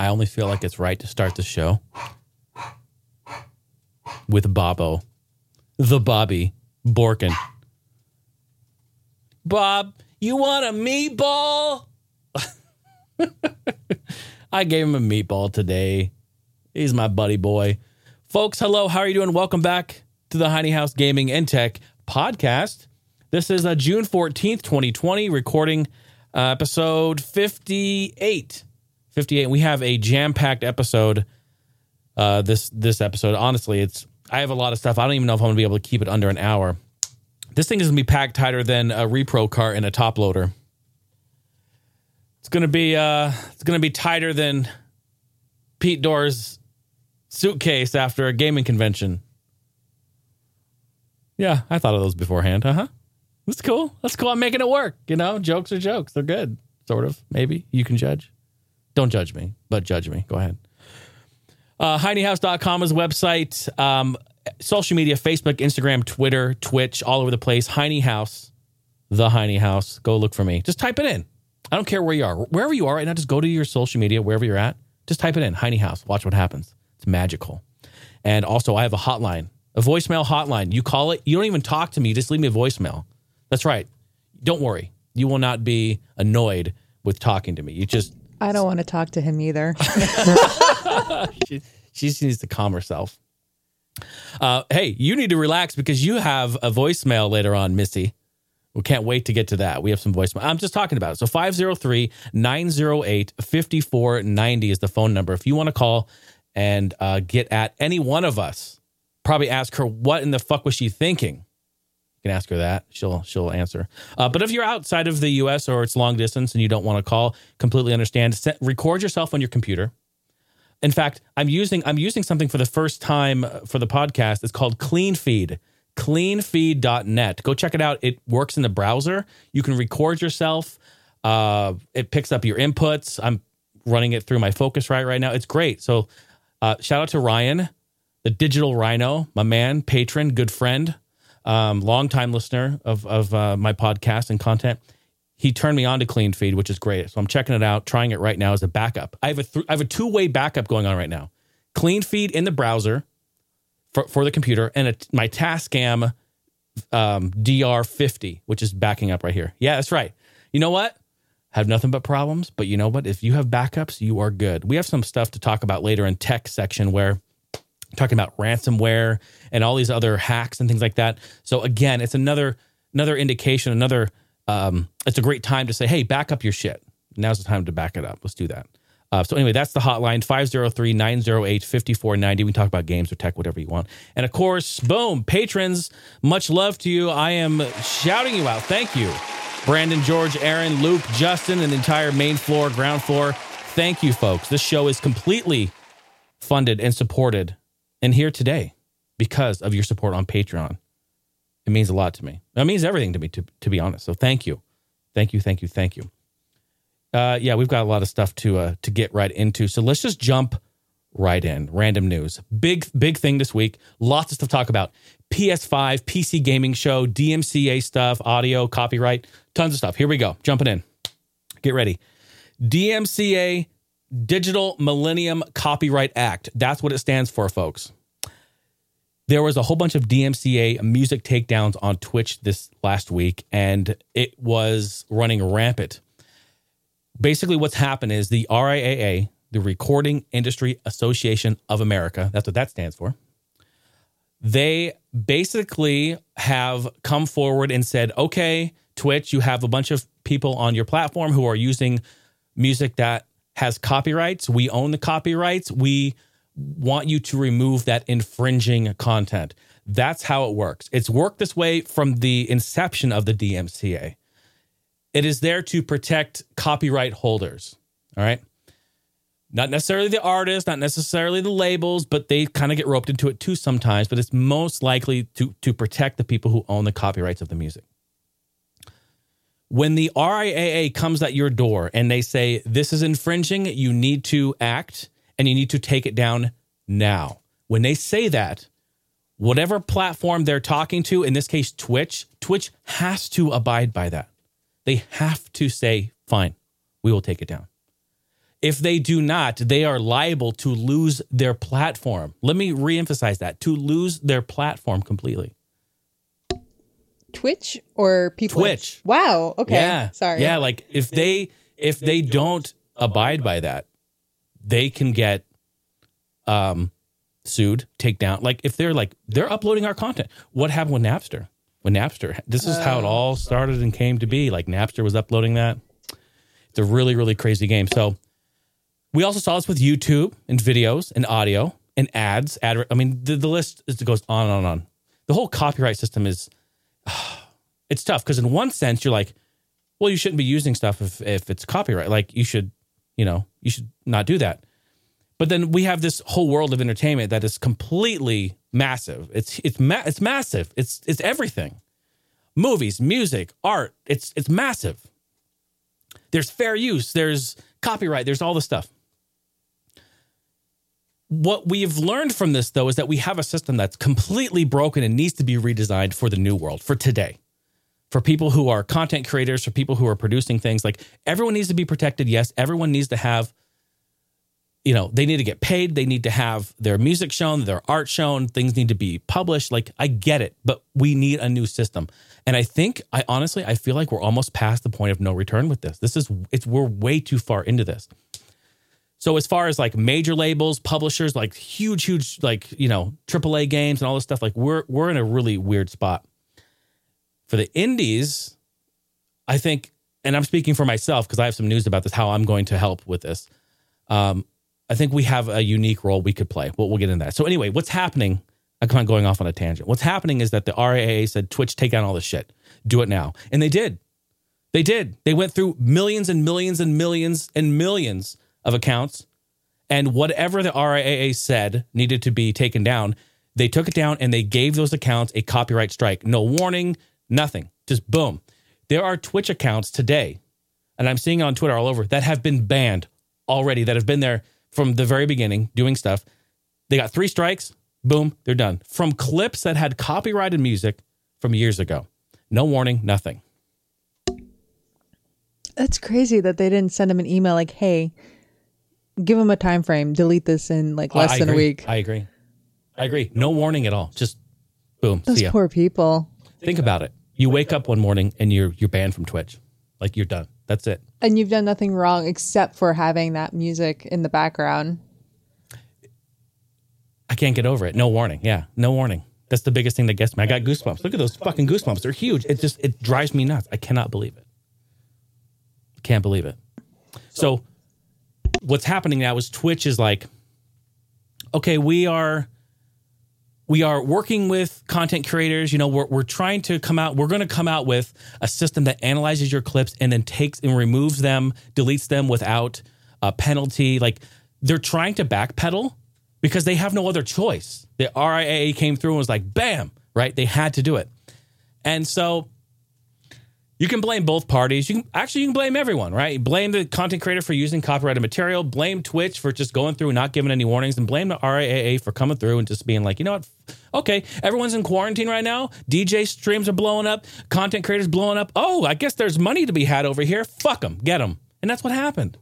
I only feel like it's right to start the show with Bobo, the Bobby Borkin. Bob, you want a meatball? I gave him a meatball today. He's my buddy boy. Folks, hello. How are you doing? Welcome back to the Heiny House Gaming and Tech podcast. This is a June 14th, 2020, recording uh, episode 58. 58. We have a jam-packed episode uh, this this episode. Honestly, it's I have a lot of stuff. I don't even know if I'm to be able to keep it under an hour. This thing is to be packed tighter than a repro cart in a top loader. It's to be uh it's to be tighter than Pete Dorr's suitcase after a gaming convention. Yeah, I thought of those beforehand. Uh huh. That's cool. That's cool. I'm making it work. You know, jokes are jokes. They're good. Sort of. Maybe. You can judge. Don't judge me, but judge me. Go ahead. Uh, HeinyHouse.com is a website. Um, social media Facebook, Instagram, Twitter, Twitch, all over the place. Heiny House, the Heiny House. Go look for me. Just type it in. I don't care where you are. Wherever you are right now, just go to your social media, wherever you're at. Just type it in. Heiny House. Watch what happens. It's magical. And also, I have a hotline, a voicemail hotline. You call it, you don't even talk to me, just leave me a voicemail. That's right. Don't worry. You will not be annoyed with talking to me. You just. I don't want to talk to him either. she, she just needs to calm herself. Uh, hey, you need to relax because you have a voicemail later on, Missy. We can't wait to get to that. We have some voicemail. I'm just talking about it. So 503 908 5490 is the phone number. If you want to call and uh, get at any one of us, probably ask her what in the fuck was she thinking. You can ask her that. She'll she'll answer. Uh, but if you're outside of the U.S. or it's long distance and you don't want to call, completely understand. Set, record yourself on your computer. In fact, I'm using I'm using something for the first time for the podcast. It's called Clean CleanFeed. CleanFeed.net. Go check it out. It works in the browser. You can record yourself. Uh, it picks up your inputs. I'm running it through my Focusrite right now. It's great. So, uh, shout out to Ryan, the digital rhino, my man, patron, good friend, um, longtime listener of of uh, my podcast and content he turned me on to Clean Feed, which is great. So I'm checking it out, trying it right now as a backup. I have a th- I have a two way backup going on right now. Clean Feed in the browser for, for the computer, and a, my Tascam um, DR50, which is backing up right here. Yeah, that's right. You know what? Have nothing but problems, but you know what? If you have backups, you are good. We have some stuff to talk about later in tech section where talking about ransomware and all these other hacks and things like that. So again, it's another another indication, another um, it's a great time to say, hey, back up your shit. Now's the time to back it up. Let's do that. Uh, so anyway, that's the hotline 503-908-5490. We can talk about games or tech, whatever you want. And of course, boom, patrons, much love to you. I am shouting you out. Thank you. Brandon, George, Aaron, Luke, Justin, and the entire main floor, ground floor. Thank you, folks. This show is completely funded and supported and here today because of your support on Patreon. It means a lot to me. It means everything to me, to, to be honest. So thank you. Thank you, thank you, thank you. Uh, yeah, we've got a lot of stuff to uh, to get right into. So let's just jump right in. Random news. Big big thing this week. Lots of stuff to talk about. PS5, PC gaming show, DMCA stuff, audio, copyright, tons of stuff. Here we go. Jumping in. Get ready. DMCA Digital Millennium Copyright Act. That's what it stands for, folks. There was a whole bunch of DMCA music takedowns on Twitch this last week, and it was running rampant. Basically, what's happened is the RIAA, the Recording Industry Association of America, that's what that stands for. They basically have come forward and said, okay, Twitch, you have a bunch of people on your platform who are using music that has copyrights. We own the copyrights. We want you to remove that infringing content. That's how it works. It's worked this way from the inception of the DMCA. It is there to protect copyright holders. All right. Not necessarily the artists, not necessarily the labels, but they kind of get roped into it too sometimes. But it's most likely to, to protect the people who own the copyrights of the music. When the RIAA comes at your door and they say, this is infringing, you need to act and you need to take it down now. When they say that, whatever platform they're talking to, in this case, Twitch, Twitch has to abide by that. They have to say, fine, we will take it down. If they do not, they are liable to lose their platform. Let me reemphasize that to lose their platform completely. Twitch or people? Twitch. Wow. Okay. Yeah. Sorry. Yeah, like if they if they don't abide by that, they can get um sued, take down. Like if they're like they're uploading our content. What happened with Napster? When Napster, this is how it all started and came to be. Like Napster was uploading that. It's a really really crazy game. So we also saw this with YouTube and videos and audio and ads. Ad, I mean, the, the list is, goes on and on and on. The whole copyright system is it's tough because in one sense you're like, well, you shouldn't be using stuff if if it's copyright. Like you should, you know, you should not do that. But then we have this whole world of entertainment that is completely massive. It's it's ma- it's massive. It's it's everything. Movies, music, art. It's it's massive. There's fair use. There's copyright. There's all the stuff. What we've learned from this, though, is that we have a system that's completely broken and needs to be redesigned for the new world, for today for people who are content creators, for people who are producing things. Like everyone needs to be protected. Yes, everyone needs to have, you know, they need to get paid. They need to have their music shown, their art shown. Things need to be published. Like I get it, but we need a new system. And I think, I honestly, I feel like we're almost past the point of no return with this. This is, it's, we're way too far into this. So as far as like major labels, publishers, like huge, huge, like you know, AAA games and all this stuff, like we're we're in a really weird spot for the indies, I think, and I'm speaking for myself because I have some news about this, how I'm going to help with this. Um, I think we have a unique role we could play. We'll, we'll get into that. So, anyway, what's happening? I'm kind of going off on a tangent. What's happening is that the RIAA said, Twitch, take down all this shit. Do it now. And they did. They did. They went through millions and millions and millions and millions of accounts. And whatever the RIAA said needed to be taken down, they took it down and they gave those accounts a copyright strike. No warning, Nothing. Just boom. There are Twitch accounts today, and I'm seeing it on Twitter all over, that have been banned already, that have been there from the very beginning doing stuff. They got three strikes, boom, they're done. From clips that had copyrighted music from years ago. No warning, nothing. That's crazy that they didn't send him an email like, "Hey, give them a time frame, delete this in like less I than agree. a week." I agree. I agree. No warning at all. Just boom. Those poor people. Think about it. You wake up one morning and you're you're banned from Twitch. Like you're done. That's it. And you've done nothing wrong except for having that music in the background. I can't get over it. No warning. Yeah, no warning. That's the biggest thing that gets me. I got goosebumps. Look at those fucking goosebumps. They're huge. It just it drives me nuts. I cannot believe it. Can't believe it. So what's happening now is Twitch is like, okay, we are we are working with content creators. You know, we're, we're trying to come out, we're going to come out with a system that analyzes your clips and then takes and removes them, deletes them without a penalty. Like they're trying to backpedal because they have no other choice. The RIAA came through and was like, bam, right? They had to do it. And so you can blame both parties. You can actually you can blame everyone, right? Blame the content creator for using copyrighted material, blame Twitch for just going through and not giving any warnings, and blame the RIAA for coming through and just being like, you know what? Okay, everyone's in quarantine right now. DJ streams are blowing up, content creators blowing up. Oh, I guess there's money to be had over here. Fuck them, get them, and that's what happened.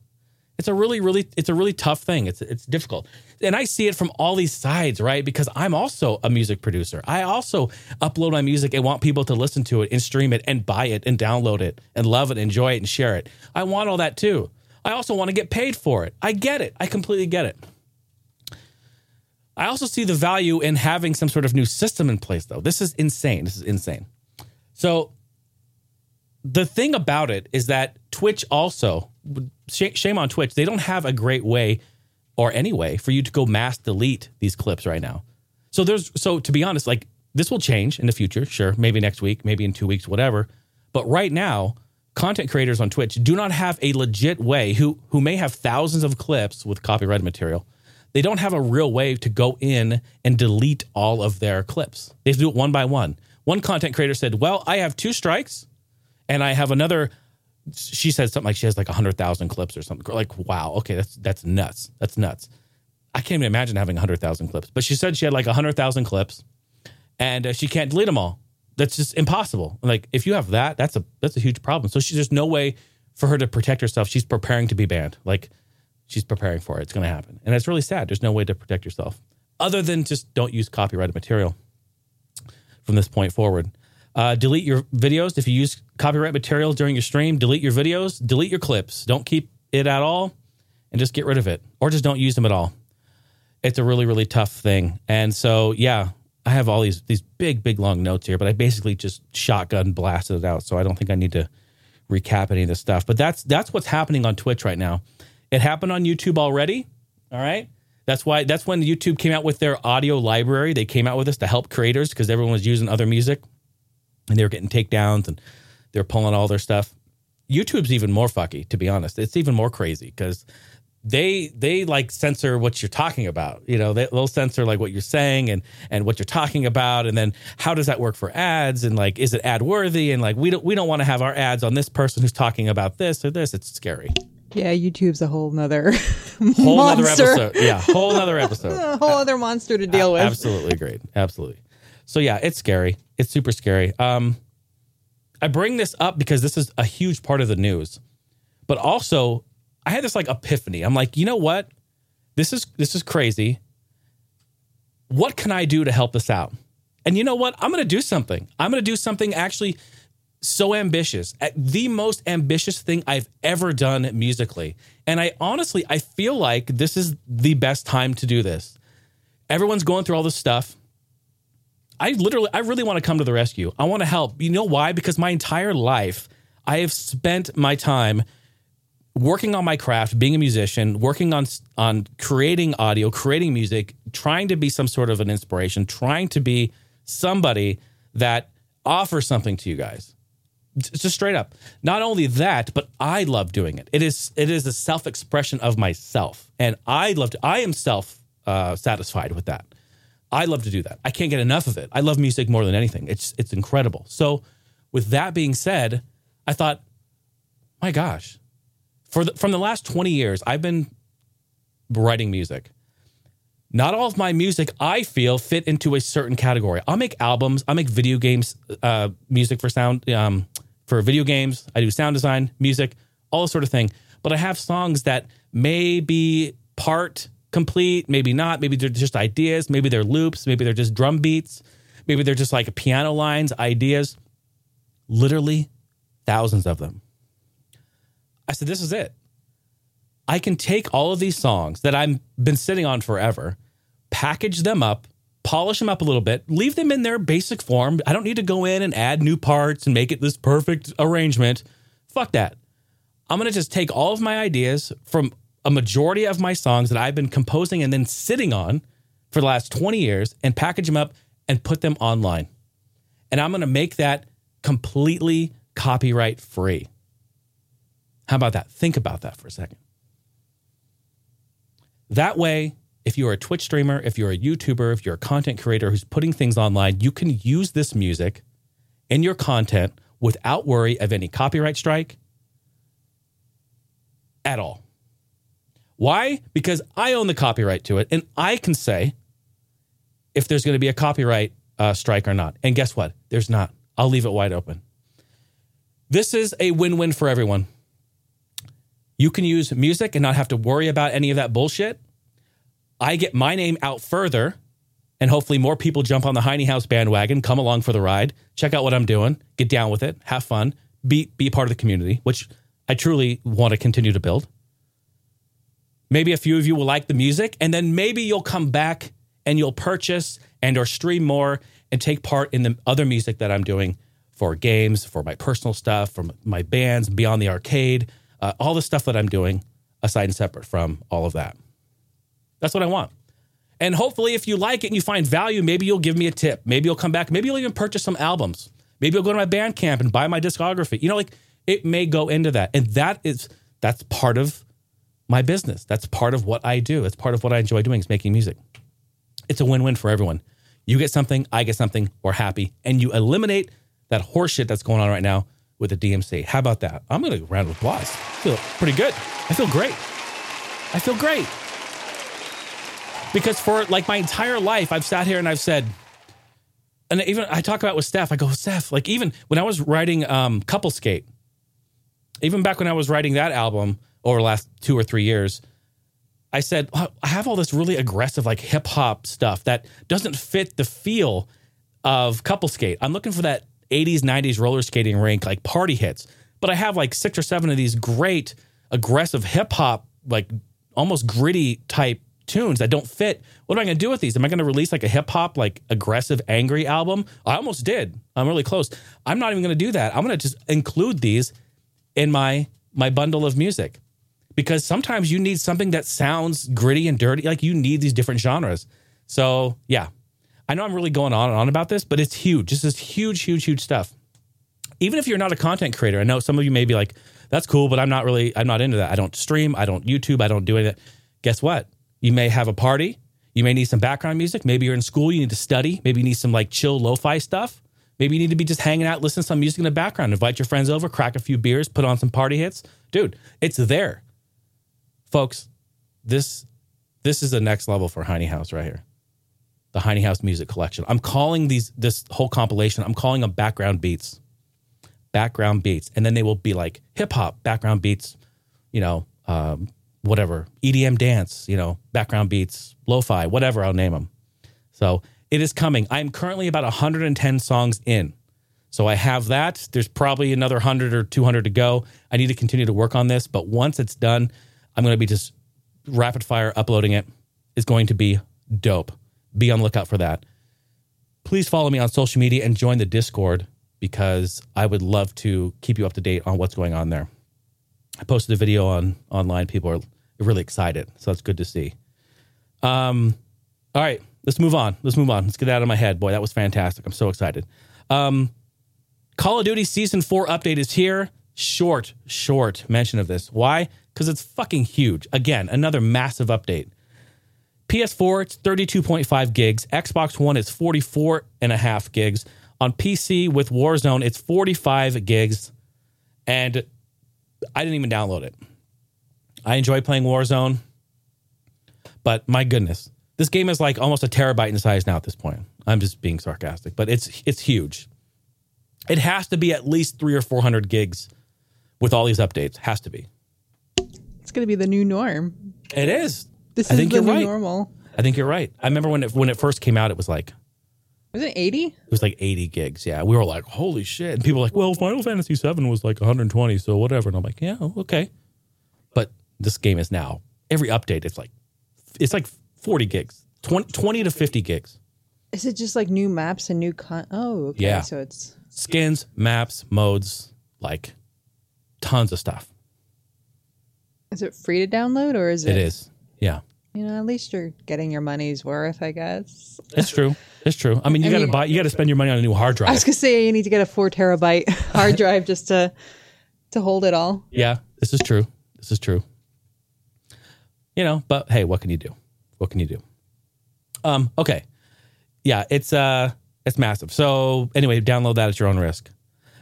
It's a really, really, it's a really tough thing. It's it's difficult, and I see it from all these sides, right? Because I'm also a music producer. I also upload my music and want people to listen to it and stream it and buy it and download it and love it, enjoy it, and share it. I want all that too. I also want to get paid for it. I get it. I completely get it. I also see the value in having some sort of new system in place, though. This is insane. This is insane. So the thing about it is that Twitch also shame on Twitch, they don't have a great way or any way for you to go mass delete these clips right now. So there's so to be honest, like this will change in the future, sure, maybe next week, maybe in 2 weeks, whatever. But right now, content creators on Twitch do not have a legit way who who may have thousands of clips with copyrighted material. They don't have a real way to go in and delete all of their clips. They have to do it one by one. One content creator said, "Well, I have two strikes and I have another she said something like she has like 100,000 clips or something. Like, wow, okay, that's that's nuts. That's nuts. I can't even imagine having 100,000 clips. But she said she had like 100,000 clips and uh, she can't delete them all. That's just impossible. Like if you have that, that's a that's a huge problem. So she, there's no way for her to protect herself. She's preparing to be banned. Like she's preparing for it. It's going to happen. And it's really sad. There's no way to protect yourself other than just don't use copyrighted material from this point forward. Uh, delete your videos. If you use copyright material during your stream, delete your videos, delete your clips. Don't keep it at all and just get rid of it or just don't use them at all. It's a really, really tough thing. And so, yeah, I have all these these big, big long notes here, but I basically just shotgun blasted it out. So I don't think I need to recap any of this stuff. But that's that's what's happening on Twitch right now. It happened on YouTube already. All right. That's why that's when YouTube came out with their audio library. They came out with this to help creators because everyone was using other music and they were getting takedowns and they're pulling all their stuff. YouTube's even more fucky, to be honest. It's even more crazy because they they like censor what you're talking about. You know, they, will censor like what you're saying and and what you're talking about, and then how does that work for ads? And like, is it ad worthy? And like, we don't we don't want to have our ads on this person who's talking about this or this. It's scary. Yeah, YouTube's a whole nother whole monster. nother episode. Yeah, whole nother episode. a whole other monster to deal with. Absolutely great. Absolutely. So yeah, it's scary. It's super scary. Um, I bring this up because this is a huge part of the news, but also I had this like epiphany. I'm like, you know what? This is this is crazy. What can I do to help this out? And you know what? I'm going to do something. I'm going to do something actually so ambitious, the most ambitious thing I've ever done musically. And I honestly, I feel like this is the best time to do this. Everyone's going through all this stuff. I literally, I really want to come to the rescue. I want to help. You know why? Because my entire life, I have spent my time working on my craft, being a musician, working on on creating audio, creating music, trying to be some sort of an inspiration, trying to be somebody that offers something to you guys just straight up. Not only that, but I love doing it. It is it is a self expression of myself, and I love to. I am self uh, satisfied with that. I love to do that. I can't get enough of it. I love music more than anything. It's it's incredible. So, with that being said, I thought, my gosh, for the, from the last twenty years, I've been writing music. Not all of my music, I feel, fit into a certain category. I'll make albums. I'll make video games, uh, music for sound, um, for video games. I do sound design, music, all sort of thing. But I have songs that may be part complete, maybe not. Maybe they're just ideas. Maybe they're loops. Maybe they're just drum beats. Maybe they're just like piano lines, ideas. Literally thousands of them. I said, this is it. I can take all of these songs that I've been sitting on forever, package them up, polish them up a little bit, leave them in their basic form. I don't need to go in and add new parts and make it this perfect arrangement. Fuck that. I'm going to just take all of my ideas from a majority of my songs that I've been composing and then sitting on for the last 20 years and package them up and put them online. And I'm going to make that completely copyright free. How about that? Think about that for a second. That way, if you're a Twitch streamer, if you're a YouTuber, if you're a content creator who's putting things online, you can use this music in your content without worry of any copyright strike at all. Why? Because I own the copyright to it and I can say if there's going to be a copyright uh, strike or not. And guess what? There's not. I'll leave it wide open. This is a win win for everyone. You can use music and not have to worry about any of that bullshit. I get my name out further, and hopefully more people jump on the Heiny House bandwagon, come along for the ride, check out what I'm doing, get down with it, have fun, be be part of the community, which I truly want to continue to build. Maybe a few of you will like the music, and then maybe you'll come back and you'll purchase and or stream more and take part in the other music that I'm doing for games, for my personal stuff, for my bands, beyond the arcade, uh, all the stuff that I'm doing aside and separate from all of that. That's what I want. And hopefully, if you like it and you find value, maybe you'll give me a tip. Maybe you'll come back. Maybe you'll even purchase some albums. Maybe you'll go to my Bandcamp and buy my discography. You know, like it may go into that. And that is, that's part of my business. That's part of what I do. It's part of what I enjoy doing is making music. It's a win win for everyone. You get something, I get something, we're happy. And you eliminate that horseshit that's going on right now with the DMC. How about that? I'm to round with applause. I feel pretty good. I feel great. I feel great. Because for like my entire life, I've sat here and I've said, and even I talk about with Steph, I go, Steph, like even when I was writing um, Couple Skate, even back when I was writing that album over the last two or three years, I said, "Well, I have all this really aggressive, like hip hop stuff that doesn't fit the feel of couple skate. I'm looking for that 80s, 90s roller skating rink, like party hits. But I have like six or seven of these great, aggressive hip hop, like almost gritty type tunes that don't fit. What am I going to do with these? Am I going to release like a hip hop, like aggressive, angry album? I almost did. I'm really close. I'm not even going to do that. I'm going to just include these in my my bundle of music because sometimes you need something that sounds gritty and dirty. Like you need these different genres. So yeah, I know I'm really going on and on about this, but it's huge. This is huge, huge, huge stuff. Even if you're not a content creator, I know some of you may be like, "That's cool," but I'm not really. I'm not into that. I don't stream. I don't YouTube. I don't do anything. Guess what? You may have a party. You may need some background music. Maybe you're in school. You need to study. Maybe you need some like chill lo-fi stuff. Maybe you need to be just hanging out, listen to some music in the background. Invite your friends over, crack a few beers, put on some party hits. Dude, it's there. Folks, this this is the next level for Heiny House right here. The Heiny House Music Collection. I'm calling these this whole compilation, I'm calling them background beats. Background beats. And then they will be like hip hop background beats, you know, um, whatever, EDM dance, you know, background beats, lo-fi, whatever I'll name them. So it is coming. I'm currently about 110 songs in. So I have that. There's probably another 100 or 200 to go. I need to continue to work on this, but once it's done, I'm going to be just rapid fire uploading it. It's going to be dope. Be on the lookout for that. Please follow me on social media and join the Discord because I would love to keep you up to date on what's going on there. I posted a video on online. People are really excited, so that's good to see. Um, all right, let's move on. Let's move on. Let's get it out of my head. Boy, that was fantastic. I'm so excited. Um, Call of Duty Season 4 update is here. Short, short mention of this. Why? Because it's fucking huge. Again, another massive update. PS4, it's 32.5 gigs. Xbox One is 44 and a half gigs. On PC with Warzone, it's 45 gigs. And I didn't even download it. I enjoy playing Warzone, but my goodness, this game is like almost a terabyte in size now at this point. I'm just being sarcastic, but it's it's huge. It has to be at least three or four hundred gigs with all these updates. Has to be. It's going to be the new norm. It is. This I is think the you're new right. normal. I think you're right. I remember when it when it first came out, it was like Was it 80? it was like 80 gigs. Yeah, we were like, holy shit. And people were like, well, Final Fantasy VII was like 120, so whatever. And I'm like, yeah, okay. But this game is now every update. It's like it's like 40 gigs, 20, 20 to 50 gigs. Is it just like new maps and new con? Oh, okay. Yeah. So it's skins, maps, modes, like tons of stuff. Is it free to download or is it? It is. Yeah. You know, at least you're getting your money's worth, I guess. It's true. It's true. I mean, you got to buy, you got to spend your money on a new hard drive. I was gonna say you need to get a four terabyte hard drive just to to hold it all. yeah, this is true. This is true. You know, but hey, what can you do? What can you do? Um, okay. Yeah, it's uh it's massive. So anyway, download that at your own risk.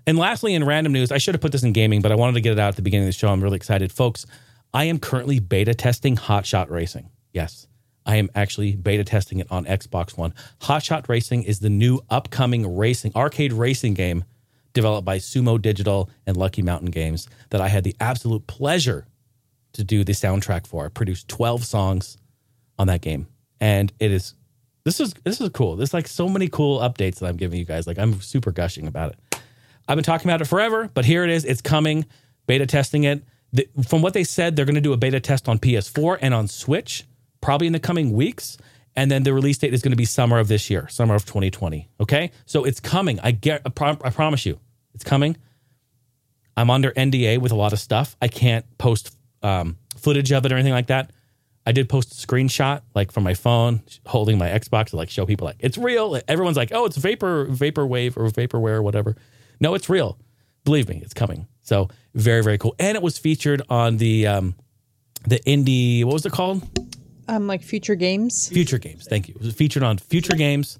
And lastly, in random news, I should have put this in gaming, but I wanted to get it out at the beginning of the show. I'm really excited. Folks, I am currently beta testing Hotshot Racing. Yes, I am actually beta testing it on Xbox One. Hotshot Racing is the new upcoming racing arcade racing game developed by Sumo Digital and Lucky Mountain Games that I had the absolute pleasure to do the soundtrack for. I produced 12 songs on that game. And it is this is this is cool. There's like so many cool updates that I'm giving you guys. Like I'm super gushing about it. I've been talking about it forever, but here it is. It's coming. Beta testing it. The, from what they said, they're going to do a beta test on PS4 and on Switch probably in the coming weeks. And then the release date is going to be summer of this year, summer of 2020. Okay, so it's coming. I get. I, prom- I promise you, it's coming. I'm under NDA with a lot of stuff. I can't post um, footage of it or anything like that. I did post a screenshot like from my phone holding my Xbox to like show people like it's real. Everyone's like, "Oh, it's vapor vaporwave or vaporware or whatever." No, it's real. Believe me, it's coming. So, very very cool. And it was featured on the um the indie what was it called? Um, like future games. Future Games. Thank you. It was featured on Future Games.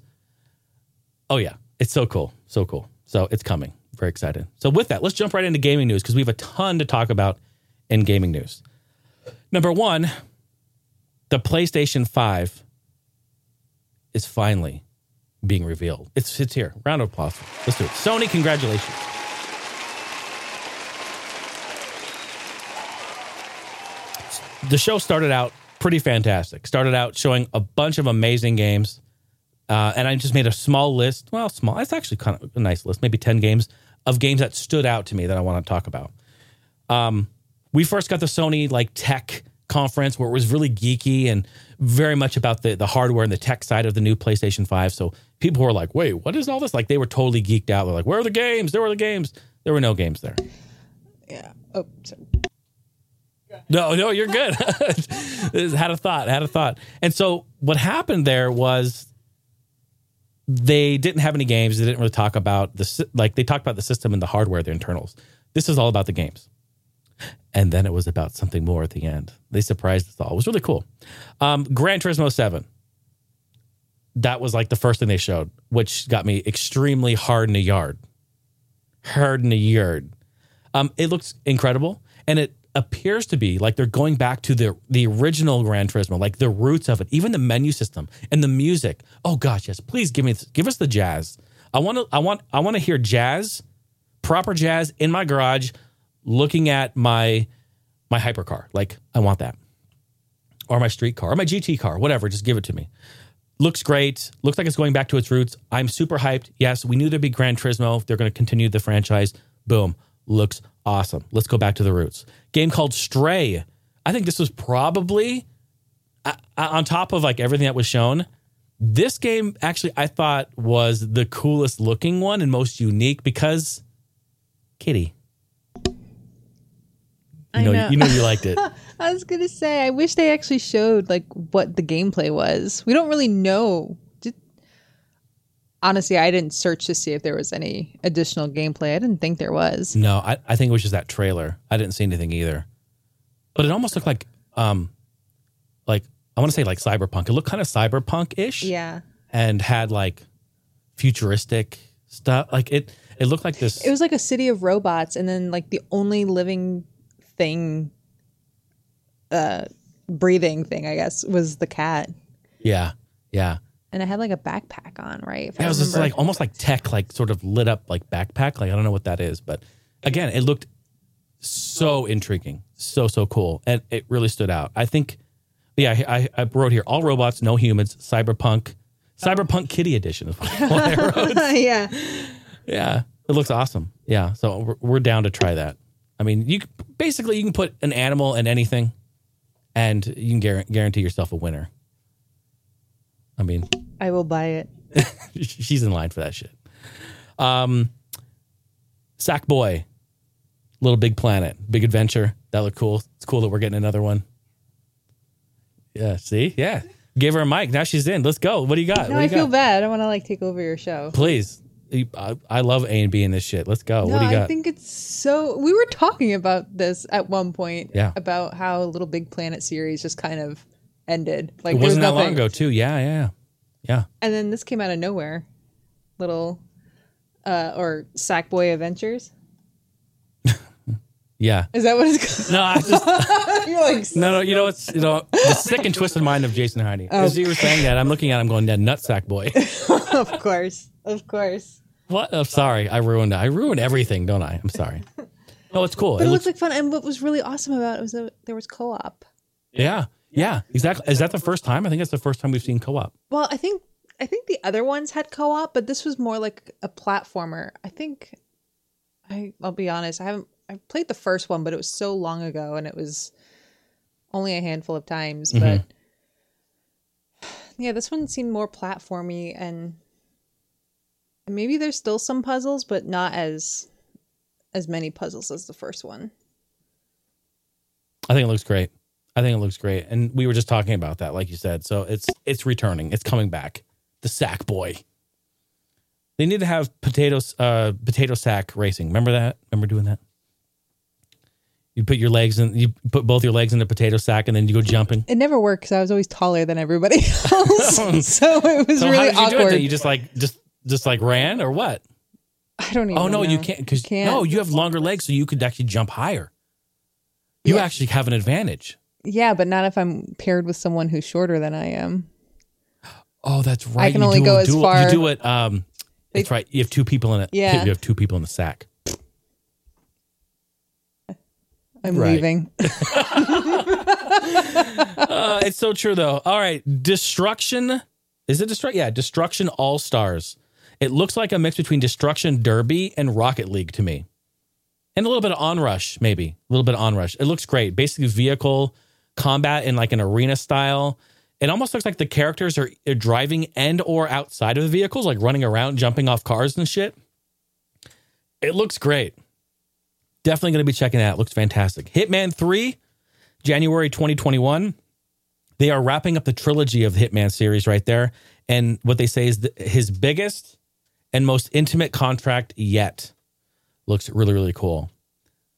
Oh yeah, it's so cool. So cool. So, it's coming. Very excited. So, with that, let's jump right into gaming news because we have a ton to talk about in gaming news. Number 1, the PlayStation 5 is finally being revealed. It's it's here. Round of applause. Let's do it. Sony, congratulations. The show started out pretty fantastic. Started out showing a bunch of amazing games, uh, and I just made a small list. Well, small. It's actually kind of a nice list, maybe ten games of games that stood out to me that I want to talk about. Um, we first got the Sony like tech conference where it was really geeky and very much about the the hardware and the tech side of the new PlayStation Five. So people were like, "Wait, what is all this?" Like they were totally geeked out. They're like, "Where are the games? There were the games." There were no games there. Yeah. Oh, sorry. No, no, you're good. had a thought, had a thought. And so what happened there was they didn't have any games. They didn't really talk about the like they talked about the system and the hardware, the internals. This is all about the games. And then it was about something more at the end. They surprised us all. It was really cool. Um, Gran Turismo 7. That was like the first thing they showed, which got me extremely hard in the yard. Hard in the yard. Um, it looks incredible, and it appears to be like they're going back to the the original Gran Turismo, like the roots of it, even the menu system and the music. Oh gosh, yes! Please give me give us the jazz. I want to I want I want to hear jazz, proper jazz in my garage, looking at my my hypercar. Like I want that, or my street car, or my GT car, whatever. Just give it to me. Looks great. Looks like it's going back to its roots. I'm super hyped. Yes, we knew there'd be Gran Turismo. They're going to continue the franchise. Boom. Looks awesome. Let's go back to the roots. Game called Stray. I think this was probably uh, on top of like everything that was shown. This game actually I thought was the coolest looking one and most unique because Kitty. You I know, know. you know you liked it. I was gonna say, I wish they actually showed like what the gameplay was. We don't really know. Honestly, I didn't search to see if there was any additional gameplay. I didn't think there was. No, I, I think it was just that trailer. I didn't see anything either. But it almost looked like um like I want to say like cyberpunk. It looked kind of cyberpunk-ish Yeah, and had like futuristic stuff. Like it it looked like this it was like a city of robots, and then like the only living thing, uh, breathing thing, I guess, was the cat, Yeah. Yeah. And I had like a backpack on, right? Yeah, I it was just like almost like tech, like sort of lit up like backpack. Like I don't know what that is, but again, it looked so intriguing, so so cool, and it really stood out. I think, yeah, I, I wrote here all robots, no humans, cyberpunk, cyberpunk oh. kitty edition is what I wrote. yeah. Yeah, it looks awesome. Yeah, so we're, we're down to try that. I mean, you basically you can put an animal in anything, and you can guarantee yourself a winner. I mean, I will buy it. she's in line for that shit. Um, Sackboy, Little Big Planet, Big Adventure. That looked cool. It's cool that we're getting another one. Yeah, see, yeah. Give her a mic. Now she's in. Let's go. What do you got? No, what do I you feel got? bad. I want to like take over your show. Please. I, I love A and B in this shit. Let's go. No, what do you got? I think it's so. We were talking about this at one point. Yeah. About how Little Big Planet series just kind of ended. Like it there was wasn't that long ago, too. Yeah, yeah, yeah. And then this came out of nowhere. Little, uh, or Sackboy Adventures. Yeah. Is that what it's called? No, I just You're like, no, no. You know what's you know the sick and twisted mind of Jason Heine. As you were saying that, I'm looking at him going, "That nutsack boy." of course, of course. What? I'm sorry. I ruined it. I ruined everything, don't I? I'm sorry. No, it's cool. But It it, looks, looked like fun. And what was really awesome about it was that there was co-op. yeah, yeah, exactly. Is that the first time? I think that's the first time we've seen co-op. Well, I think I think the other ones had co-op, but this was more like a platformer. I think I I'll be honest, I haven't I played the first one, but it was so long ago and it was only a handful of times, mm-hmm. but yeah, this one seemed more platformy and maybe there's still some puzzles, but not as as many puzzles as the first one. I think it looks great. I think it looks great, and we were just talking about that, like you said. So it's it's returning. It's coming back. The sack boy. They need to have potatoes, uh, potato sack racing. Remember that? Remember doing that? You put your legs in. You put both your legs in the potato sack, and then you go jumping. It never worked because I was always taller than everybody else, so it was So really how did you do it? awkward. You just like just just like ran or what? I don't even. Oh no, you can't because no, you have longer legs, so you could actually jump higher. You Yeah. actually have an advantage. Yeah, but not if I'm paired with someone who's shorter than I am. Oh, that's right. I can You only do- go as do- far- You do it. Um, They- that's right. You have two people in it. Yeah. You have two people in the sack. I'm Right. leaving. Uh, It's so true though. All right, Destruction. Is it Destruction? Yeah, Destruction All Stars. It looks like a mix between Destruction Derby and Rocket League to me. And a little bit of Onrush, maybe. A little bit of Onrush. It looks great. Basically, vehicle combat in like an arena style. It almost looks like the characters are driving and or outside of the vehicles, like running around, jumping off cars and shit. It looks great. Definitely going to be checking out. Looks fantastic. Hitman 3, January 2021. They are wrapping up the trilogy of the Hitman series right there. And what they say is the, his biggest and most intimate contract yet. Looks really, really cool.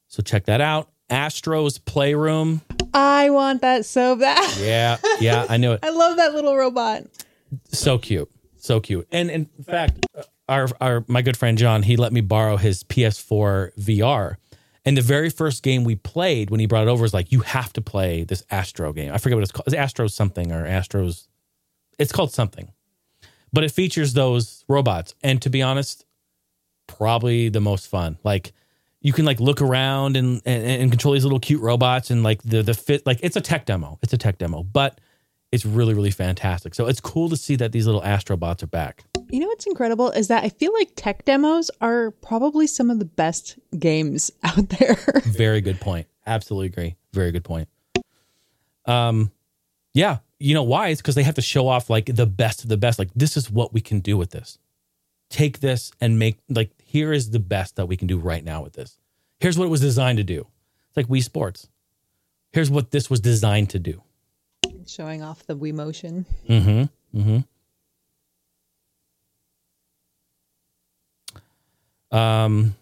So check that out. Astro's Playroom. I want that so bad. Yeah, yeah, I knew it. I love that little robot. So cute, so cute. And in fact, uh, our our my good friend John, he let me borrow his PS4 VR. And the very first game we played when he brought it over was like, you have to play this Astro game. I forget what it's called. It's Astro something or Astros. It's called something, but it features those robots. And to be honest, probably the most fun. Like you can like look around and, and and control these little cute robots and like the the fit. Like it's a tech demo. It's a tech demo, but it's really really fantastic. So it's cool to see that these little Astrobots are back. You know what's incredible is that I feel like tech demos are probably some of the best games out there. Very good point. Absolutely agree. Very good point. Um, yeah, you know why? It's because they have to show off like the best of the best. Like this is what we can do with this. Take this and make like here is the best that we can do right now with this. Here's what it was designed to do. It's like Wii Sports. Here's what this was designed to do. Showing off the Wii motion. Mm-hmm. Mm-hmm. Um,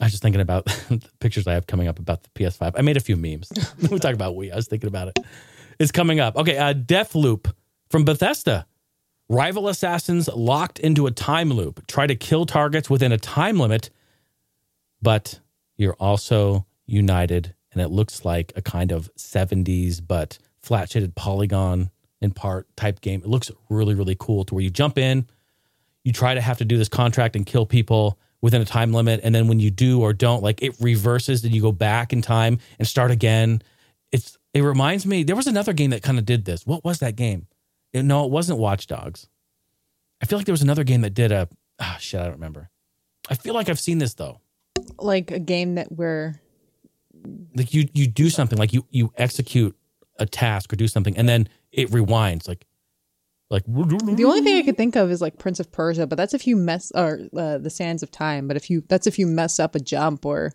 I was just thinking about the pictures I have coming up about the PS5. I made a few memes. we talk about Wii. I was thinking about it. It's coming up. Okay, uh, Deathloop from Bethesda. Rival assassins locked into a time loop. Try to kill targets within a time limit, but you're also united, and it looks like a kind of 70s but flat shaded polygon in part type game. It looks really, really cool to where you jump in, you try to have to do this contract and kill people within a time limit and then when you do or don't like it reverses and you go back in time and start again. It's it reminds me there was another game that kind of did this. What was that game no it wasn't watch dogs i feel like there was another game that did a ah shit i don't remember i feel like i've seen this though Like a game that where like you you do something like you you execute a task or do something and then it rewinds like like the only thing I could think of is like Prince of Persia, but that's if you mess or uh, the Sands of Time. But if you that's if you mess up a jump or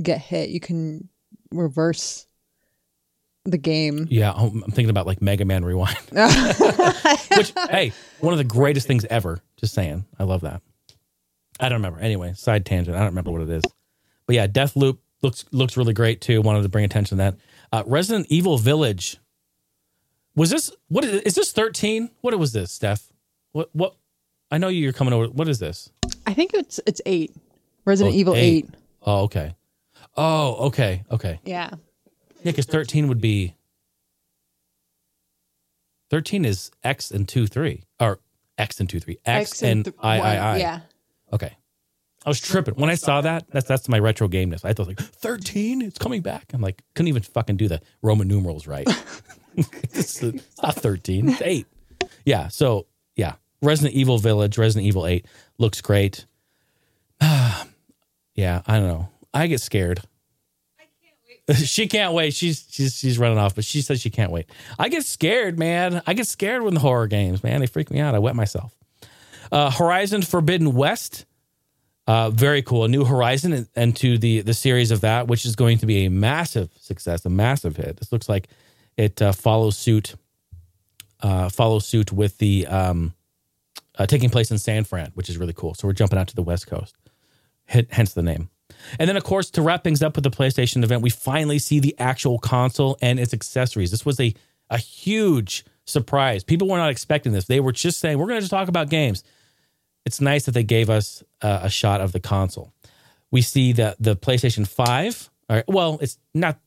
get hit, you can reverse the game. yeah i'm I'm thinking about like mega man rewind Which, hey, one of the greatest things ever. Just saying. I love that. I don't remember. Anyway, side tangent. I don't remember what it is. But yeah, Deathloop looks looks really great too. Wanted to bring attention to that. Uh, Resident Evil Village. Was this what is, is this 13? What was this, Steph? What what I know you're coming over. What is this? I think it's it's eight. Resident Oh, Evil eight. eight. Oh, okay. Oh, okay. Okay. Yeah. Yeah, because 13 would be 13 is X and 2 3. Or X and 2 3. X, and, th- I, I, I. Yeah. Okay. I was tripping. When I saw that, that's that's my retro gameness. I thought like 13, it's coming back. I'm like, couldn't even fucking do the Roman numerals right. it's, it's not 13, it's 8. Yeah, so yeah. Resident Evil Village, Resident Evil 8 looks great. yeah, I don't know. I get scared. she can't wait. She's she's she's running off, but she says she can't wait. I get scared, man. I get scared when the horror games, man. They freak me out. I wet myself. Uh, Horizon Forbidden West, uh, very cool. A new Horizon and, to the the series of that, which is going to be a massive success, a massive hit. This looks like it uh, follows suit, uh, follows suit with the um, uh, taking place in San Fran, which is really cool. So we're jumping out to the West Coast, hence the name. And then, of course, to wrap things up with the PlayStation event, we finally see the actual console and its accessories. This was a, a huge surprise. People were not expecting this. They were just saying, we're going to just talk about games. It's nice that they gave us uh, a shot of the console. We see that the PlayStation 5, or, well, it's not,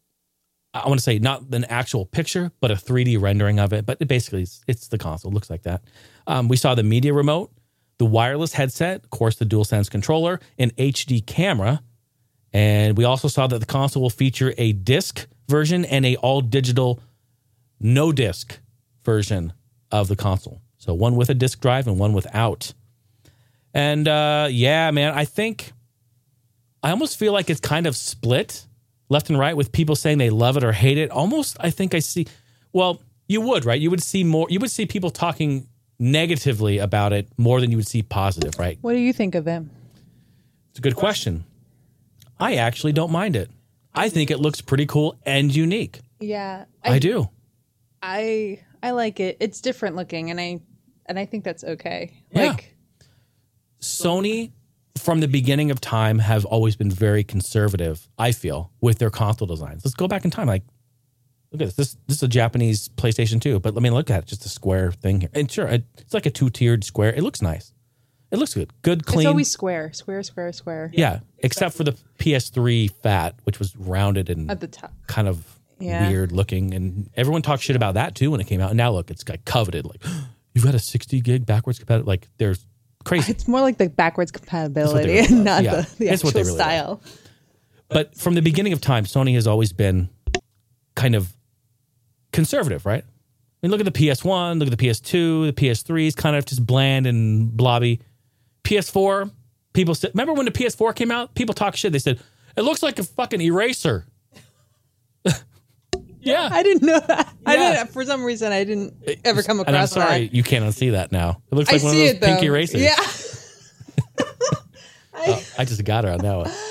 I want to say not an actual picture, but a 3D rendering of it. But it basically, it's, it's the console. Looks like that. Um, we saw the media remote, the wireless headset, of course, the DualSense controller, an HD camera, and we also saw that the console will feature a disc version and a all digital no disc version of the console. So one with a disc drive and one without. And uh, yeah, man, I think I almost feel like it's kind of split left and right with people saying they love it or hate it. Almost, I think I see. Well, you would, right? You would see more. You would see people talking negatively about it more than you would see positive, right? What do you think of him? It's a good question. I actually don't mind it. I think it looks pretty cool and unique. Yeah, I, do. I I like it. It's different looking, and I and I think that's okay. Yeah. Like, Sony, from the beginning of time, have always been very conservative. I feel with their console designs. Let's go back in time. Like, look at this. This, this is a Japanese PlayStation 2, but let me look at it. Just a square thing here. And sure, it's like a two tiered square. It looks nice. It looks good. Good, clean. it's always square, square, square, square yeah, except for the PS3 Fat, which was rounded and at the top. kind of Yeah. weird looking. And everyone talked shit about that too when it came out. And now look, it's like coveted. Like, you've got a 60 gig backwards compatible. Like, there's crazy. It's more like the backwards compatibility really and love. not Yeah. the, the It's what they actual really style. But from the beginning of time, Sony has always been kind of conservative, right? I mean, look at the PS1, look at the PS2, the PS3 is kind of just bland and blobby. PS4, people said, remember when the PS4 came out? People talk shit. They said, it looks like a fucking eraser. yeah. I didn't know that. I didn't. For some reason, I didn't ever come across and I'm sorry, that. you can't unsee that now. It looks I like one of those it pink erasers. Yeah. Oh, I just got her on that one.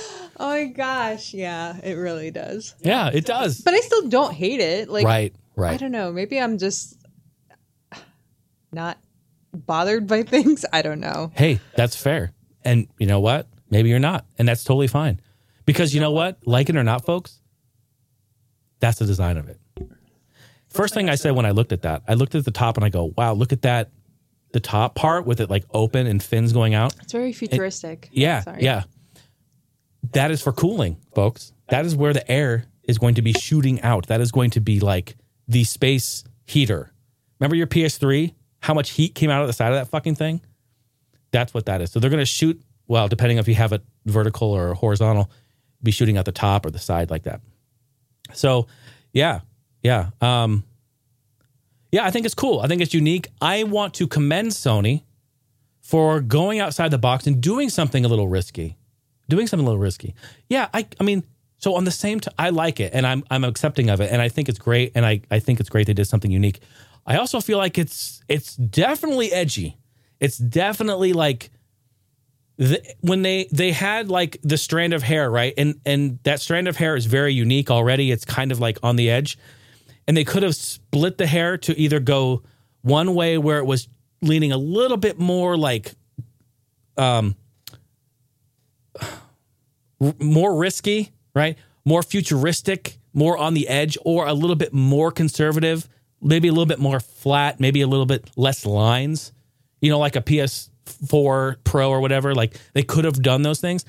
Oh my gosh. Yeah, it really does. Yeah, it does. But I still don't hate it. Like, right, right. I don't know. Maybe I'm just not bothered by things. I don't know. hey, that's fair. And you know what? Maybe you're not. And that's totally fine. Because you know what? Like it or not, folks, that's the design of it. First thing I said when I looked at that, I looked at the top and I go, wow, look at that. The top part with it like open and fins going out. It's very futuristic. Yeah. Sorry. Yeah. That is for cooling, folks. That is where the air is going to be shooting out. That is going to be like the space heater. Remember your PS3? How much heat came out of the side of that fucking thing? That's what that is. So they're going to shoot, well, depending if you have it vertical or horizontal, be shooting at the top or the side like that. So, yeah. Yeah. Um, yeah, I think it's cool. I think it's unique. I want to commend Sony for going outside the box and doing something a little risky. Doing something a little risky. Yeah, I I mean, so on the same t- I like it and I'm I'm accepting of it and I think it's great and I I think it's great they did something unique. I also feel like it's it's definitely edgy. It's definitely like the, when they they had like the strand of hair, right? And and that strand of hair is very unique already. It's kind of like on the edge and they could have split the hair to either go one way where it was leaning a little bit more like um more risky right more futuristic more on the edge or a little bit more conservative maybe a little bit more flat maybe a little bit less lines. You know like a ps4 pro or whatever like they could have done those things.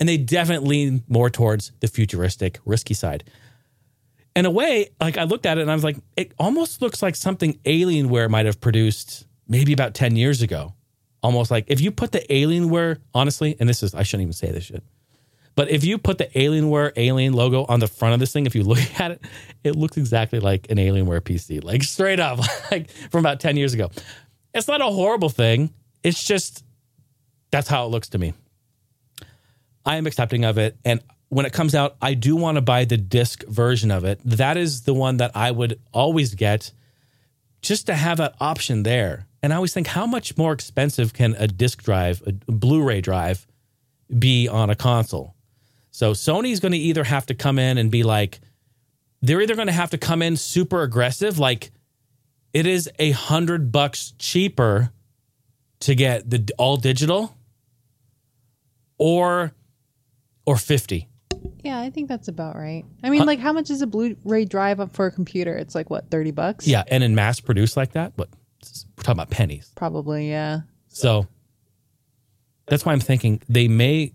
And they definitely lean more towards the futuristic risky side. In a way, like I looked at it and I was like, it almost looks like something Alienware might have produced maybe about 10 years ago. Almost like if you put the Alienware, honestly, and this is, I shouldn't even say this shit, but if you put the Alienware Alien logo on the front of this thing, if you look at it, it looks exactly like an Alienware PC, like straight up, like from about 10 years ago. It's not a horrible thing. It's just, that's how it looks to me. I am accepting of it. And when it comes out, I do want to buy the disc version of it. That is the one that I would always get just to have that option there. And I always think, how much more expensive can a disc drive, a Blu ray drive, be on a console? So Sony's going to either have to come in and be like, they're either going to have to come in super aggressive, like it is a hundred bucks cheaper to get the all digital, or or fifty. Yeah, I think that's about right. I mean, like, how much is a Blu-ray drive up for a computer? It's like what, thirty bucks? Yeah, and in mass produced like that, but we're talking about pennies. probably. Yeah. So that's why I'm thinking they may.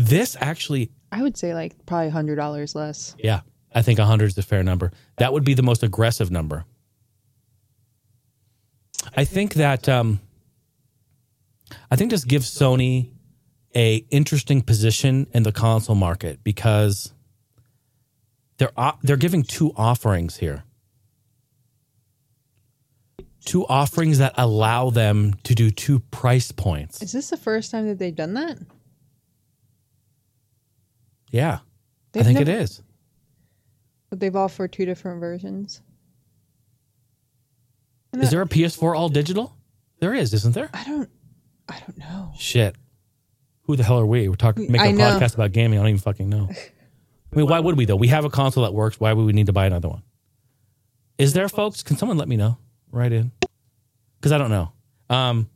This actually, I would say like probably hundred dollars less. yeah, I think 100 is a fair number. That would be the most aggressive number. I think that um, I think this gives Sony a interesting position in the console market because they're o- they're giving two offerings here. two offerings that allow them to do two price points. Is this the first time that they've done that? Yeah, They've I think never- it is. But they've offered two different versions. Is there a PS4 all digital? There is, isn't there? I don't. I don't know. Shit. Who the hell are we? We're talking making a podcast about gaming. I don't even fucking know. I mean, why would we though? We have a console that works. Why would we need to buy another one? Is there, folks? Can someone let me know? Right in, because I don't know. Um,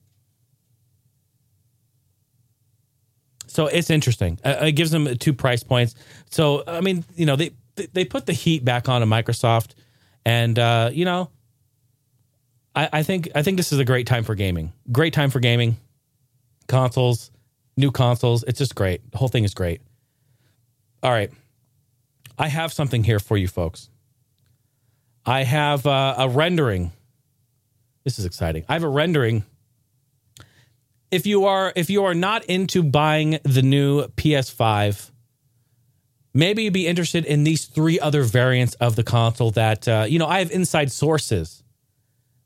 so it's interesting. Uh, it gives them two price points. So I mean, you know, they they- put the heat back onto Microsoft, and uh, you know, I, I think I think this is a great time for gaming. Great time for gaming. Consoles, new consoles. It's just great. The whole thing is great. All right. I have something here for you folks. I have uh, a rendering. This is exciting. I have a rendering. If you are if you are not into buying the new PS5, maybe you'd be interested in these three other variants of the console that uh, you know, I have inside sources.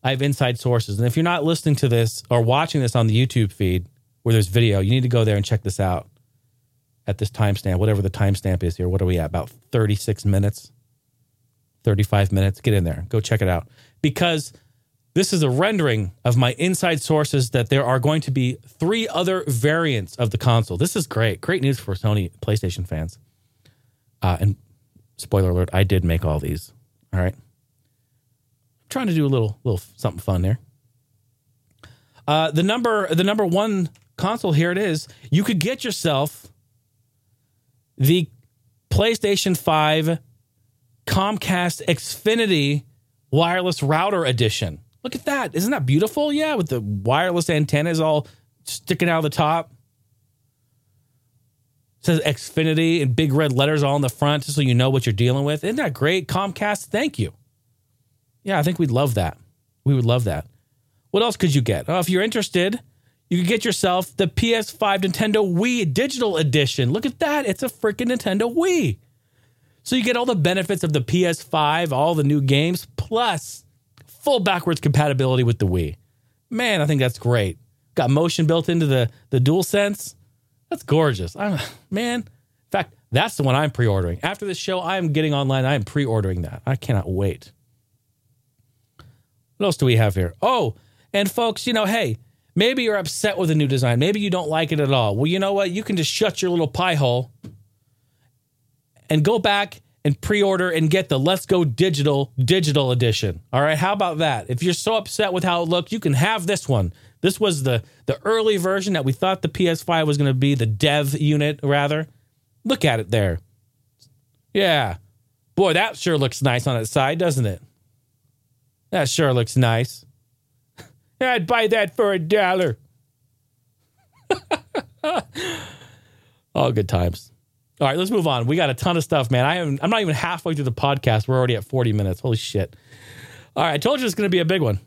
I have inside sources. And if you're not listening to this or watching this on the YouTube feed where there's video, you need to go there and check this out at this timestamp, whatever the timestamp is here. What are we at? About 36 minutes, 35 minutes. Get in there. Go check it out. Because this is a rendering of my inside sources that there are going to be three other variants of the console. This is great. Great news for Sony PlayStation fans. Uh, and spoiler alert, I did make all these. All right I'm trying to do a little little something fun there. Uh, the number the number one console here it is. You could get yourself the PlayStation 5 Comcast Xfinity wireless router edition. Look at that. Isn't that beautiful? Yeah, with the wireless antennas all sticking out of the top. says Xfinity in big red letters all in the front just so you know what you're dealing with. Isn't that great? Comcast, thank you. Yeah, I think we'd love that. We would love that. What else could you get? Oh, if you're interested, you could get yourself the PS5 Nintendo Wii Digital Edition. Look at that. It's a freaking Nintendo Wii. So you get all the benefits of the PS5, all the new games, plus full backwards compatibility with the Wii. Man, I think that's great. Got motion built into the, the DualSense. That's gorgeous. I'm, man, in fact, that's the one I'm pre ordering. After this show, I am getting online. I am pre ordering that. I cannot wait. What else do we have here? Oh, and folks, you know, hey, maybe you're upset with the new design. Maybe you don't like it at all. Well, you know what? You can just shut your little pie hole and go back and pre-order and get the Let's Go Digital Digital Edition. All right, how about that? If you're so upset with how it looked, you can have this one. This was the the early version that we thought the PS5 was going to be, the dev unit rather. Look at it there. Yeah. Boy, that sure looks nice on its side, doesn't it? That sure looks nice. I'd buy that for a dollar. All good times. All right, let's move on. We got a ton of stuff, man. I am I'm not even halfway through the podcast. We're already at 40 minutes. Holy shit. All right, I told you it's going to be a big one.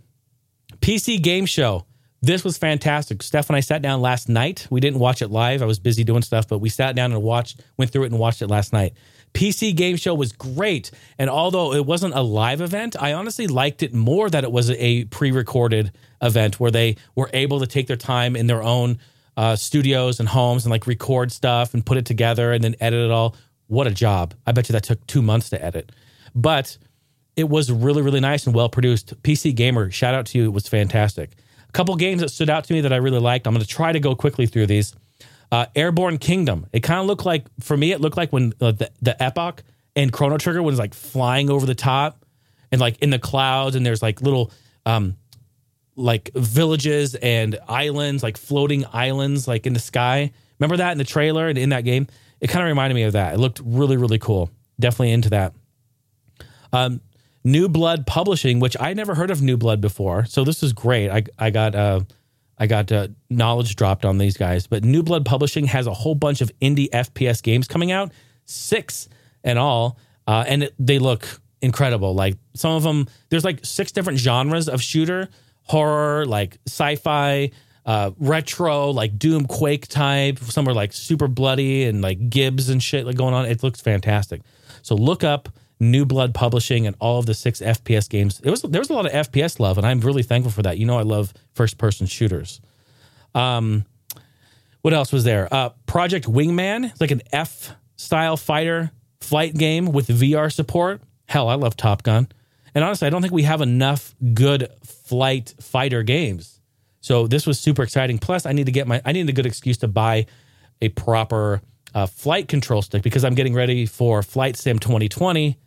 PC game show. This was fantastic. Steph and I sat down last night. We didn't watch it live. I was busy doing stuff, but we sat down and watched, went through it and watched it last night. PC game show was great. And although it wasn't a live event, I honestly liked it more that it was a pre recorded event where they were able to take their time in their own uh, studios and homes and like record stuff and put it together and then edit it all. What a job. I bet you that took two months to edit. But it was really, really nice and well produced. PC Gamer, shout out to you. It was fantastic. A couple games that stood out to me that I really liked. I'm going to try to go quickly through these. Uh, Airborne Kingdom. It kind of looked like, for me, it looked like when uh, the, the Epoch and Chrono Trigger was like flying over the top and like in the clouds, and there's like little um, like villages and islands, like floating islands, like in the sky. Remember that in the trailer and in that game? It kind of reminded me of that. It looked really, really cool. Definitely into that. Um, New Blood Publishing, which I never heard of New Blood before, so this is great. I I got uh, I got uh, knowledge dropped on these guys, but New Blood Publishing has a whole bunch of indie FPS games coming out, six and all, uh, and it, they look incredible. Like some of them, there's like six different genres of shooter, horror, like sci-fi, uh, retro, like Doom Quake type. Some are like super bloody and like gibs and shit like going on. It looks fantastic. So look up New Blood Publishing, and all of the six FPS games. It was there was a lot of FPS love, and I'm really thankful for that. You know, I love first person shooters. Um, what else was there? Uh, Project Wingman, it's like an F style fighter flight game with VR support. Hell, I love Top Gun. And honestly, I don't think we have enough good flight fighter games. So this was super exciting. Plus, I need to get my I need a good excuse to buy a proper uh, flight control stick because I'm getting ready for Flight Sim 2020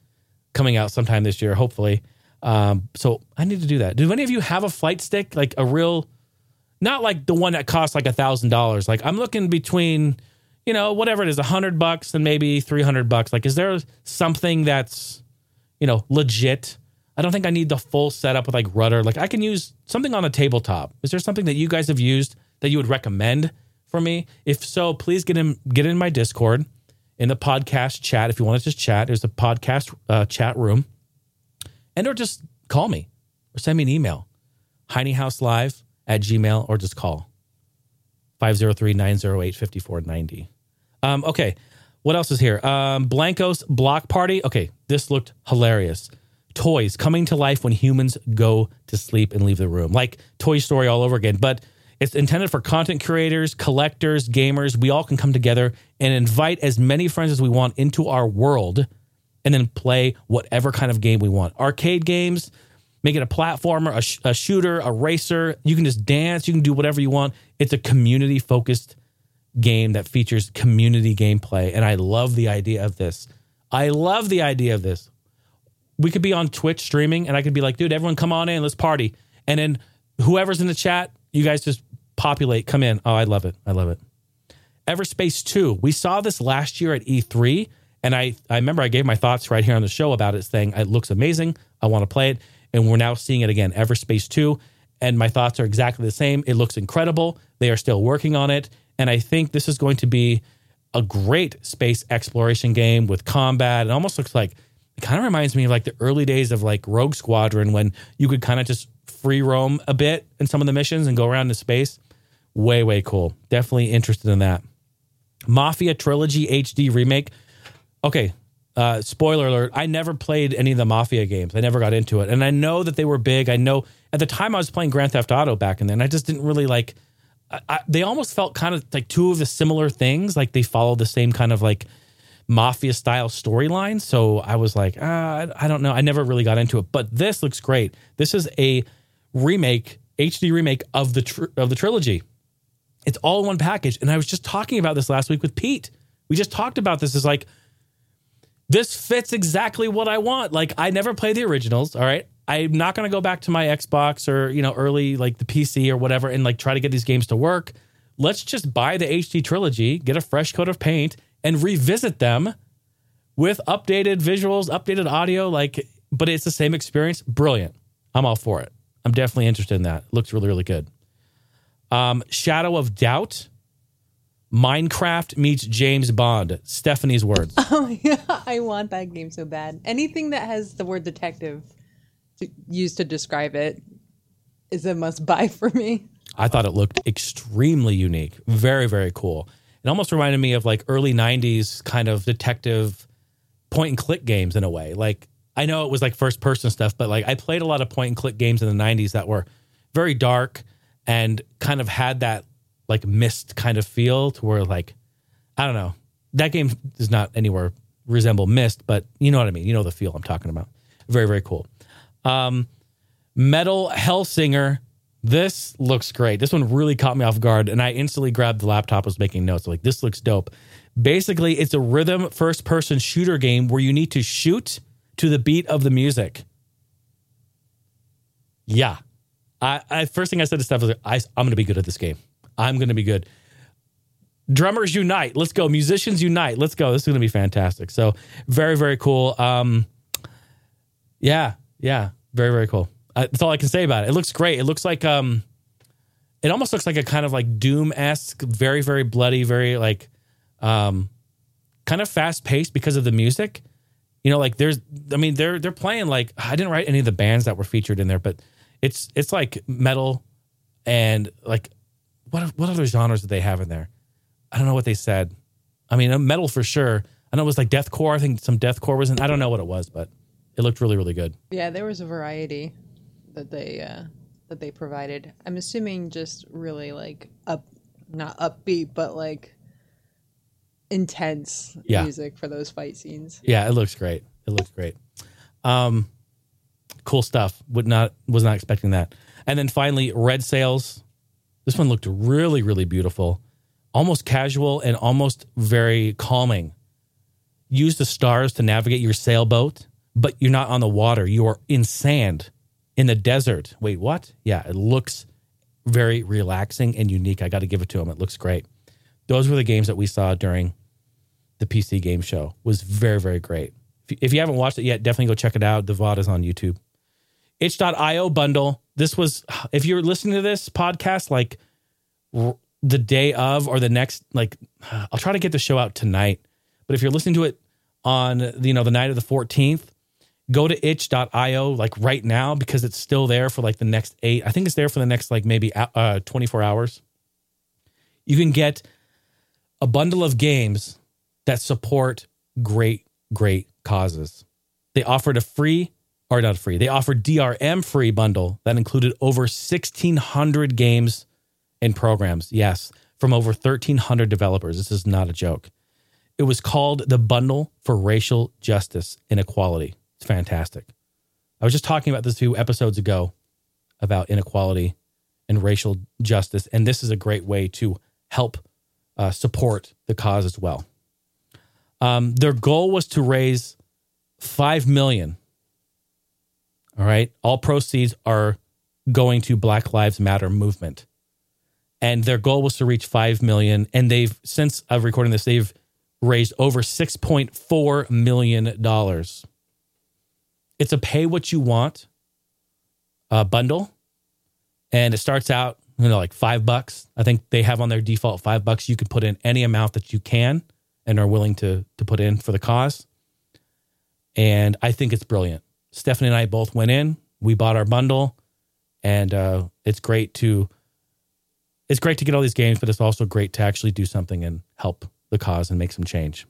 coming out sometime this year, hopefully. Um, so I need to do that. Do any of you have a flight stick, like a real, not like the one that costs like a thousand dollars? Like I'm looking between, you know, whatever it is, a hundred bucks and maybe three hundred bucks. Like, is there something that's, you know, legit? I don't think I need the full setup with like rudder. Like I can use something on a tabletop. Is there something that you guys have used that you would recommend for me? If so, please get in get in my Discord in the podcast chat. If you want to just chat, there's a podcast uh, chat room, and or just call me or send me an email, hineyhouselive at gmail, or just call 503-908-5490. Um, okay, what else is here? Um, Blankos Block Party. Okay, this looked hilarious toys coming to life when humans go to sleep and leave the room, like Toy Story all over again. But it's intended for content creators, collectors, gamers. We all can come together and invite as many friends as we want into our world and then play whatever kind of game we want. Arcade games, make it a platformer, a, sh- a shooter, a racer. You can just dance, you can do whatever you want. It's a community focused game that features community gameplay. And I love the idea of this. I love the idea of this we could be on Twitch streaming and I could be like, dude, everyone come on in, let's party. And then whoever's in the chat, you guys just populate, come in. Oh, I love it. I love it. Everspace 2. We saw this last year at E3 and I I remember I gave my thoughts right here on the show about it saying it looks amazing. I want to play it and we're now seeing it again, Everspace 2, and my thoughts are exactly the same. It looks incredible. They are still working on it and I think this is going to be a great space exploration game with combat. It almost looks like kind of reminds me of like the early days of like Rogue Squadron when you could kind of just free roam a bit in some of the missions and go around in space. Way, way cool. Definitely interested in that. Mafia Trilogy HD remake. Okay, uh, spoiler alert. I never played any of the Mafia games. I never got into it. And I know that they were big. I know at the time I was playing Grand Theft Auto back in then. I just didn't really like, I, I, they almost felt kind of like two of the similar things. Like they followed the same kind of like mafia style storyline. So I was like, ah, I don't know. I never really got into it, but this looks great. This is a remake, HD remake of the tr- of the trilogy. It's all in one package. And I was just talking about this last week with Pete. We just talked about this. Is like this fits exactly what I want. Like I never play the originals. All right. I'm not going to go back to my Xbox or, you know, early like the PC or whatever and like try to get these games to work. Let's just buy the HD trilogy, get a fresh coat of paint, and revisit them with updated visuals, updated audio. Like, but it's the same experience. Brilliant. I'm all for it. I'm definitely interested in that. Looks really, really good. Um, Shadow of Doubt. Minecraft meets James Bond. Stephanie's words. Oh yeah, I want that game so bad. Anything that has the word detective to, used to describe it is a must buy for me. I thought it looked extremely unique. Very, very cool. It almost reminded me of like early 90s kind of detective point and click games in a way. Like I know it was like first person stuff, but like I played a lot of point and click games in the 90s that were very dark and kind of had that like Myst kind of feel to where like I don't know. That game does not anywhere resemble Myst, but you know what I mean. You know the feel I'm talking about. Very very cool. Um Metal Hellsinger this looks great. This one really caught me off guard, and I instantly grabbed the laptop. Was making notes like this looks dope. Basically, it's a rhythm first person shooter game where you need to shoot to the beat of the music. Yeah, I, I first thing I said to Steph was like, I, I'm going to be good at this game. I'm going to be good. Drummers unite. Let's go. Musicians unite. Let's go. This is going to be fantastic. So very very cool. Um, yeah, yeah, very very cool. Uh, that's all I can say about it. It looks great. It looks like um, it almost looks like a kind of like Doom esque, very very bloody, very like, um, kind of fast paced because of the music. You know, like there's, I mean, they're they're playing like I didn't write any of the bands that were featured in there, but it's it's like metal and like what what other genres do they have in there? I don't know what they said. I mean, metal for sure. I know it was like deathcore. I think some deathcore was in. I don't know what it was, but it looked really really good. Yeah, there was a variety that they uh, that they provided. I'm assuming just really like up, not upbeat, but like intense Yeah. music for those fight scenes. Yeah, it looks great. It looks great. Um, cool stuff. Would not was not expecting that. And then finally, Red Sails. This one looked really really beautiful, almost casual and almost very calming. Use the stars to navigate your sailboat, but you're not on the water. You are in sand, in the desert. Wait, what? Yeah, it looks very relaxing and unique. I got to give it to them. It looks great. Those were the games that we saw during the PC game show. Was very very great. If you, haven't watched it yet, definitely go check it out. The VOD is on YouTube. Itch.io bundle. This was if you're listening to this podcast like the day of or the next like I'll try to get the show out tonight. But if you're listening to it on you know the night of the 14th, go to itch.io like right now because it's still there for like the next 8. I think it's there for the next like maybe uh 24 hours. You can get a bundle of games that support great, great causes. They offered a free, or not free, they offered DRM free bundle that included over 1,600 games and programs. Yes, from over 1,300 developers. This is not a joke. It was called the Bundle for Racial Justice and Equality. It's fantastic. I was just talking about this two episodes ago about inequality and racial justice, and this is a great way to help uh, support the cause as well. Um, their goal was to raise five million. All right, all proceeds are going to Black Lives Matter movement, and their goal was to reach five million. And they've since of recording this, they've raised over six point four million dollars. It's a pay what you want uh, bundle, and it starts out you know like five bucks. I think they have on their default five bucks. You can put in any amount that you can and are willing to to put in for the cause. And I think it's brilliant. Stephanie and I both went in. We bought our bundle, and uh, it's great to it's great to get all these games, but it's also great to actually do something and help the cause and make some change.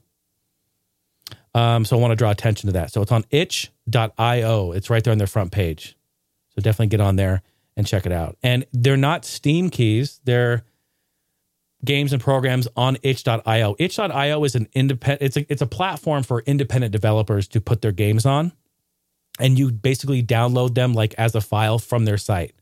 Um, so I want to draw attention to that. So it's on itch.io. It's right there on their front page. So definitely get on there and check it out. And they're not Steam keys. They're games and programs on itch.io. Itch.io is an independent it's a it's a platform for independent developers to put their games on and you basically download them like as a file from their site.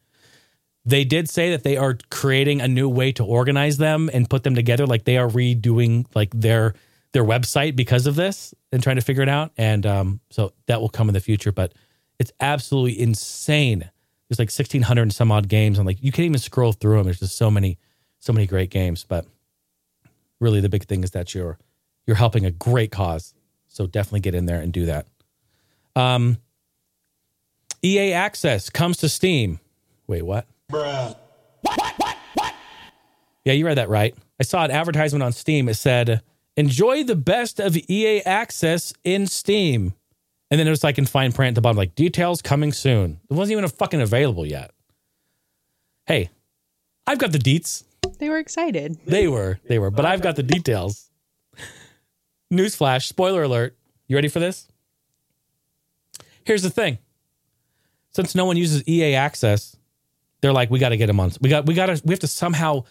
They did say that they are creating a new way to organize them and put them together like they are redoing like their their website because of this and trying to figure it out and um so that will come in the future but it's absolutely insane. There's like 1600 and some odd games and like you can't even scroll through them. There's just so many so many great games, but really the big thing is that you're you're helping a great cause. So definitely get in there and do that. Um, EA Access comes to Steam. Wait, what? Bruh. Yeah, you read that right. I saw an advertisement on Steam. It said, "Enjoy the best of EA Access in Steam," and then it was like in fine print at the bottom, like details coming soon. It wasn't even fucking available yet. Hey, I've got the deets. They were excited. They were, they were, but I've got the details. Newsflash, spoiler alert. You ready for this? Here's the thing. Since no one uses EA access, they're like, we got to get them on. We got, we got to, we have to somehow,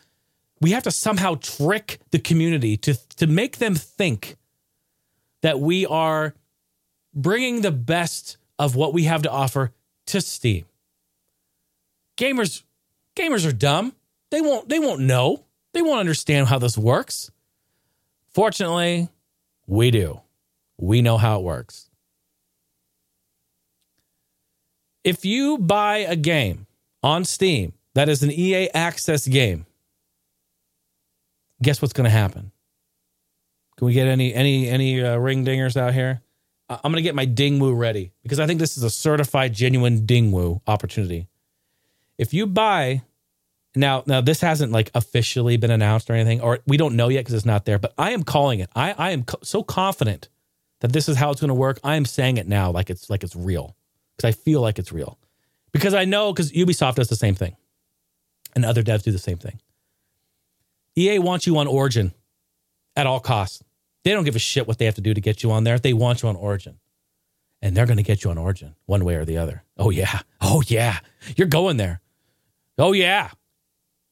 we have to somehow trick the community to, to make them think that we are bringing the best of what we have to offer to Steam. Gamers, gamers are dumb. They won't they won't know. They won't understand how this works. Fortunately, we do. We know how it works. If you buy a game on Steam that is an EA access game, guess what's going to happen? Can we get any any any uh, ring dingers out here? I'm going to get my dingwoo ready because I think this is a certified genuine dingwoo opportunity. If you buy now, now this hasn't like officially been announced or anything, or we don't know yet because it's not there. But I am calling it. I, I am co- so confident that this is how it's going to work. I am saying it now, like it's like it's real, because I feel like it's real, because I know because Ubisoft does the same thing, and other devs do the same thing. EA wants you on Origin at all costs. They don't give a shit what they have to do to get you on there. They want you on Origin. And they're going to get you on Origin one way or the other. Oh, yeah. Oh, yeah. You're going there. Oh, yeah.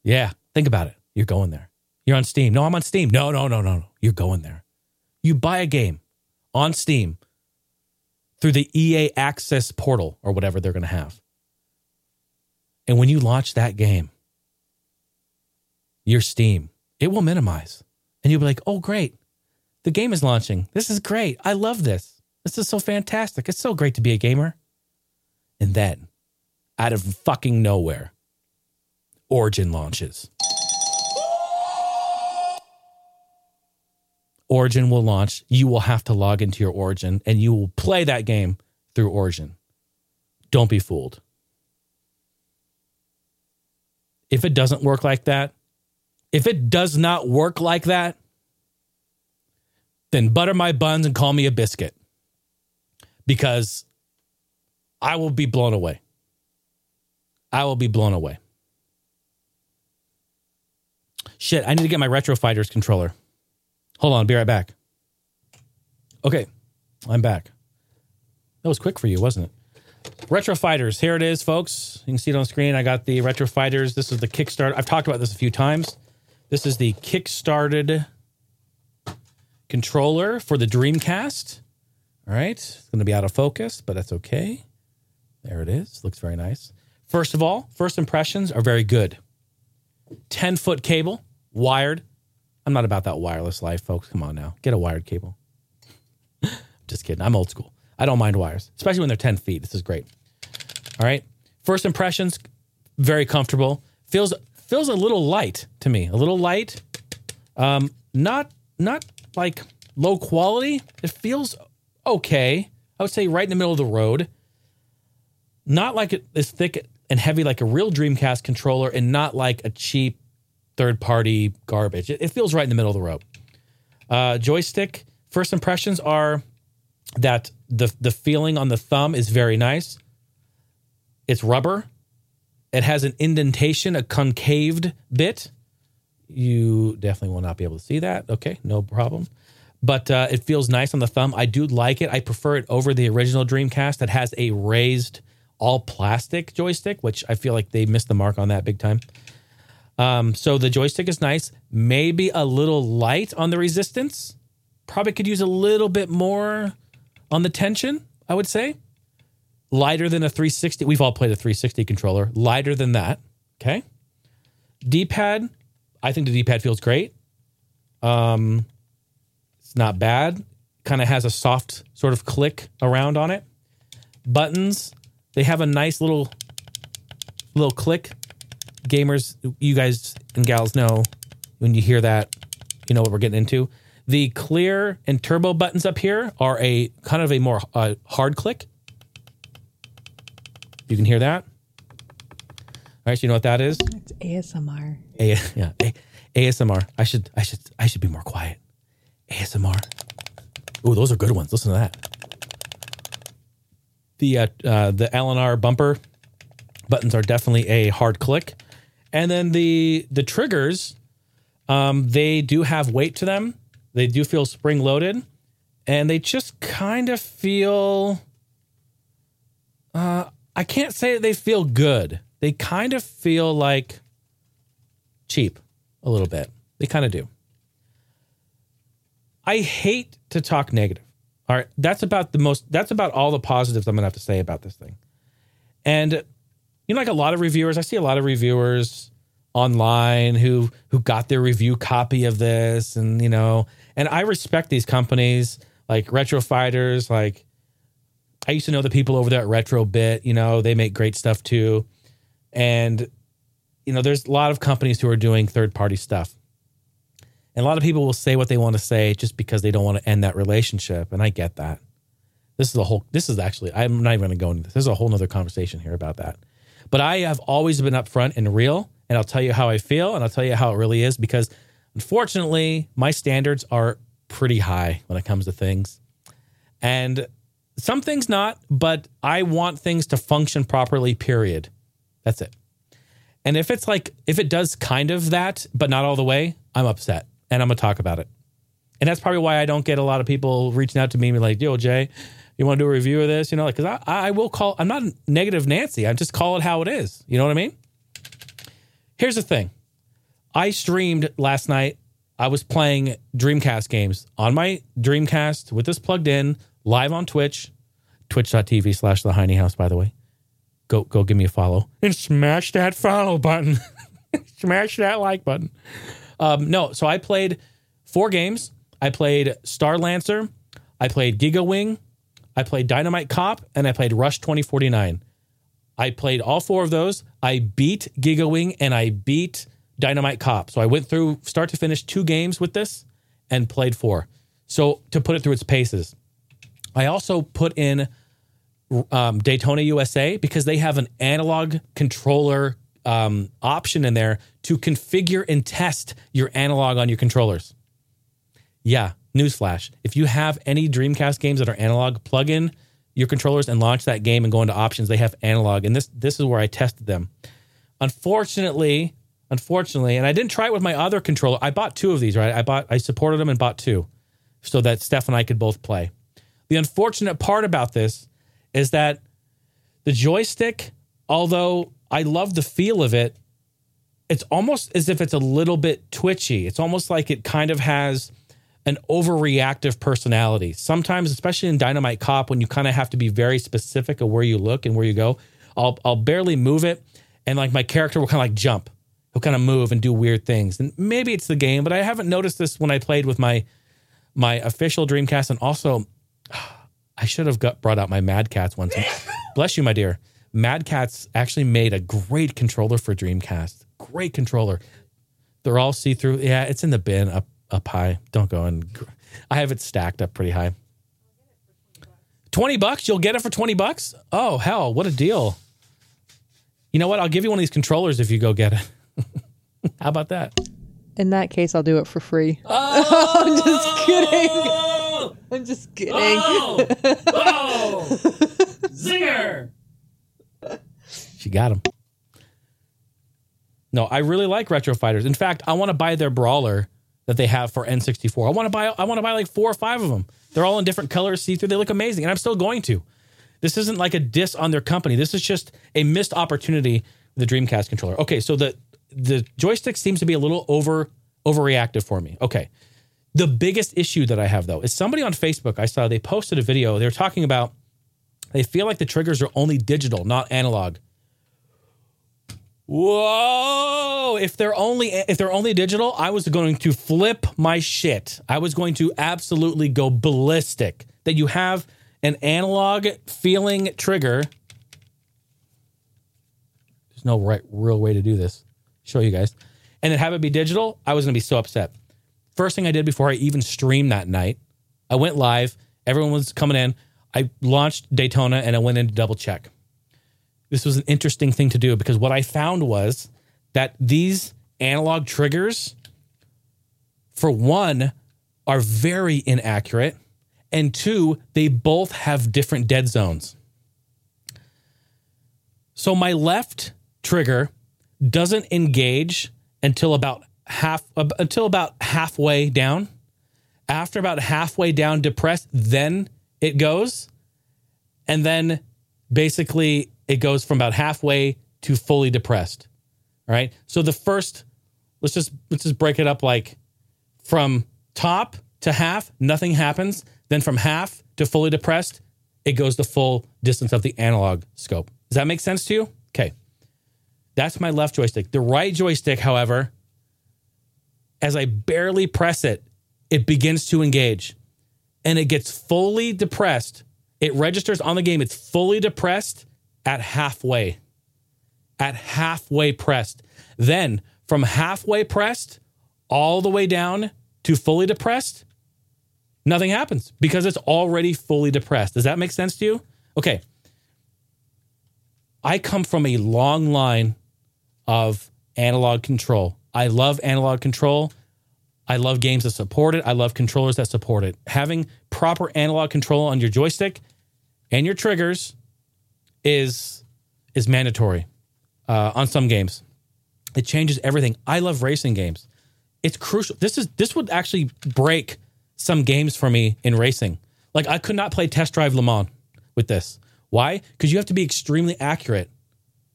Yeah. Think about it. You're going there. You're on Steam. No, I'm on Steam. No, no, no, no, no. You're going there. You buy a game on Steam through the EA Access portal or whatever they're going to have. And when you launch that game, your Steam, it will minimize. And you'll be like, oh, great. The game is launching. This is great. I love this. This is so fantastic. It's so great to be a gamer. And then, out of fucking nowhere, Origin launches. Origin will launch. You will have to log into your Origin and you will play that game through Origin. Don't be fooled. If it doesn't work like that, if it does not work like that, then butter my buns and call me a biscuit because I will be blown away. I will be blown away. Shit, I need to get my Retro Fighters controller. Hold on, be right back. Okay, I'm back. That was quick for you, wasn't it? Retro Fighters, here it is, folks. You can see it on screen. I got the Retro Fighters. This is the Kickstarter. I've talked about this a few times. This is the Kickstarted controller for the Dreamcast. All right, it's going to be out of focus, but that's okay. There it is. Looks very nice. First of all, first impressions are very good. 10 foot cable, wired. I'm not about that wireless life, folks. Come on now. Get a wired cable. Just kidding. I'm old school. I don't mind wires, especially when they're 10 feet. This is great. All right. First impressions, very comfortable. Feels feels a little light to me. A little light. Um, not not like low quality. It feels okay. I would say right in the middle of the road. Not like it is thick and heavy like a real Dreamcast controller, and not like a cheap third party garbage. It, it, feels right in the middle of the road. Uh, joystick. First impressions are that the the feeling on the thumb is very nice. It's rubber. It has an indentation, a concaved bit. You definitely will not be able to see that. Okay, no problem. But uh, it feels nice on the thumb. I do like it. I prefer it over the original Dreamcast that has a raised all plastic joystick, which I feel like they missed the mark on that big time. Um, so the joystick is nice, maybe a little light on the resistance. Probably could use a little bit more on the tension, I would say. Lighter than a 360. We've all played a 360 controller. Lighter than that. Okay. D pad. I think the D pad feels great. Um, it's not bad. Kind of has a soft sort of click around on it. Buttons. They have a nice little little click. Gamers, you guys and gals know when you hear that, you know what we're getting into. The clear and turbo buttons up here are a kind of a more uh, hard click. You can hear that. All right, so you know what that is? It's ASMR. A- yeah, A- ASMR. I should, I should, I should be more quiet. ASMR. Oh, those are good ones. Listen to that. The uh, uh, the LNR bumper buttons are definitely a hard click, and then the the triggers, um, they do have weight to them. They do feel spring loaded, and they just kind of feel. Uh, I can't say that they feel good. They kind of feel like cheap a little bit. They kind of do. I hate to talk negative. All right, that's about the most. That's about all the positives I'm gonna have to say about this thing. And you know, like a lot of reviewers, I see a lot of reviewers online who who got their review copy of this, and you know, and I respect these companies like Retro Fighters. Like I used to know the people over there at Retro Bit. You know, they make great stuff too, and you know, there's a lot of companies who are doing third party stuff. And a lot of people will say what they want to say just because they don't want to end that relationship. And I get that. This is a whole, this is actually, I'm not even going to go into this. There's a whole nother conversation here about that. But I have always been upfront and real. And I'll tell you how I feel and I'll tell you how it really is because unfortunately, my standards are pretty high when it comes to things. And some things not, but I want things to function properly, period. That's it. And if it's like, if it does kind of that, but not all the way, I'm upset and I'm to talk about it. And that's probably why I don't get a lot of people reaching out to me and be like, yo, Jay, you want to do a review of this? You know, like, because I, I will call, I'm not negative Nancy. I just call it how it is. You know what I mean? Here's the thing I streamed last night. I was playing Dreamcast games on my Dreamcast with this plugged in live on Twitch, twitch.tv slash the Heine House, by the way. Go, go give me a follow and smash that follow button. smash that like button. Um, no, so I played four games. I played Star Lancer, I played Giga Wing, I played Dynamite Cop, and I played Rush 2049. I played all four of those. I beat Giga Wing and I beat Dynamite Cop. So I went through start to finish two games with this and played four. So to put it through its paces, I also put in um, Daytona USA because they have an analog controller um, option in there to configure and test your analog on your controllers. Yeah, newsflash. If you have any Dreamcast games that are analog, plug in your controllers and launch that game and go into options. They have analog, and this this is where I tested them. Unfortunately, unfortunately, and I didn't try it with my other controller. I bought two of these, right? I bought I supported them and bought two so that Steph and I could both play. The unfortunate part about this is that the joystick, although I love the feel of it, it's almost as if it's a little bit twitchy. It's almost like it kind of has an overreactive personality. Sometimes, especially in Dynamite Cop, when you kind of have to be very specific of where you look and where you go, I'll I'll barely move it, and like my character will kind of like jump. He'll kind of move and do weird things. And maybe it's the game, but I haven't noticed this when I played with my my official Dreamcast, and also I should have got, brought out my Mad Catz once. Bless you, my dear. Mad Catz actually made a great controller for Dreamcast. Great controller. They're all see through. Yeah, it's in the bin up up high. Don't go and. I have it stacked up pretty high. Twenty bucks. You'll get it for twenty bucks. Oh hell, what a deal! You know what? I'll give you one of these controllers if you go get it. How about that? In that case, I'll do it for free. Oh, I'm just kidding. I'm just kidding. Oh, oh, zinger! She got him. No, I really like Retro Fighters. In fact, I want to buy their brawler that they have for N64. I want to buy. I want to buy like four or five of them. They're all in different colors, see through. They look amazing, and I'm still going to. This isn't like a diss on their company. This is just a missed opportunity with the Dreamcast controller. Okay, so the the joystick seems to be a little over overreactive for me. Okay. The biggest issue that I have though is somebody on Facebook I saw they posted a video. They were talking about they feel like the triggers are only digital, not analog. Whoa! If they're only if they're only digital, I was going to flip my shit. I was going to absolutely go ballistic. That you have an analog feeling trigger. There's no right real way to do this. Show you guys. And then have it be digital, I was going to be so upset. First thing I did before I even streamed that night, I went live. Everyone was coming in. I launched Daytona and I went in to double check this was an interesting thing to do because what I found was that these analog triggers, for one, are very inaccurate, and two, they both have different dead zones. So my left trigger doesn't engage until about half until about halfway down. After about halfway down depressed, then it goes. And then basically it goes from about halfway to fully depressed. All right. So the first, let's just let's just break it up like from top to half, nothing happens. Then from half to fully depressed, it goes the full distance of the analog scope. Does that make sense to you? Okay. That's my left joystick. The right joystick, however, as I barely press it, it begins to engage and it gets fully depressed. It registers on the game, it's fully depressed at halfway, at halfway pressed. Then from halfway pressed all the way down to fully depressed, nothing happens because it's already fully depressed. Does that make sense to you? Okay. I come from a long line of analog control. I love analog control. I love games that support it. I love controllers that support it. Having proper analog control on your joystick and your triggers is is mandatory uh, on some games. It changes everything. I love racing games. It's crucial. This is this would actually break some games for me in racing. Like I could not play Test Drive Le Mans with this. Why? Because you have to be extremely accurate.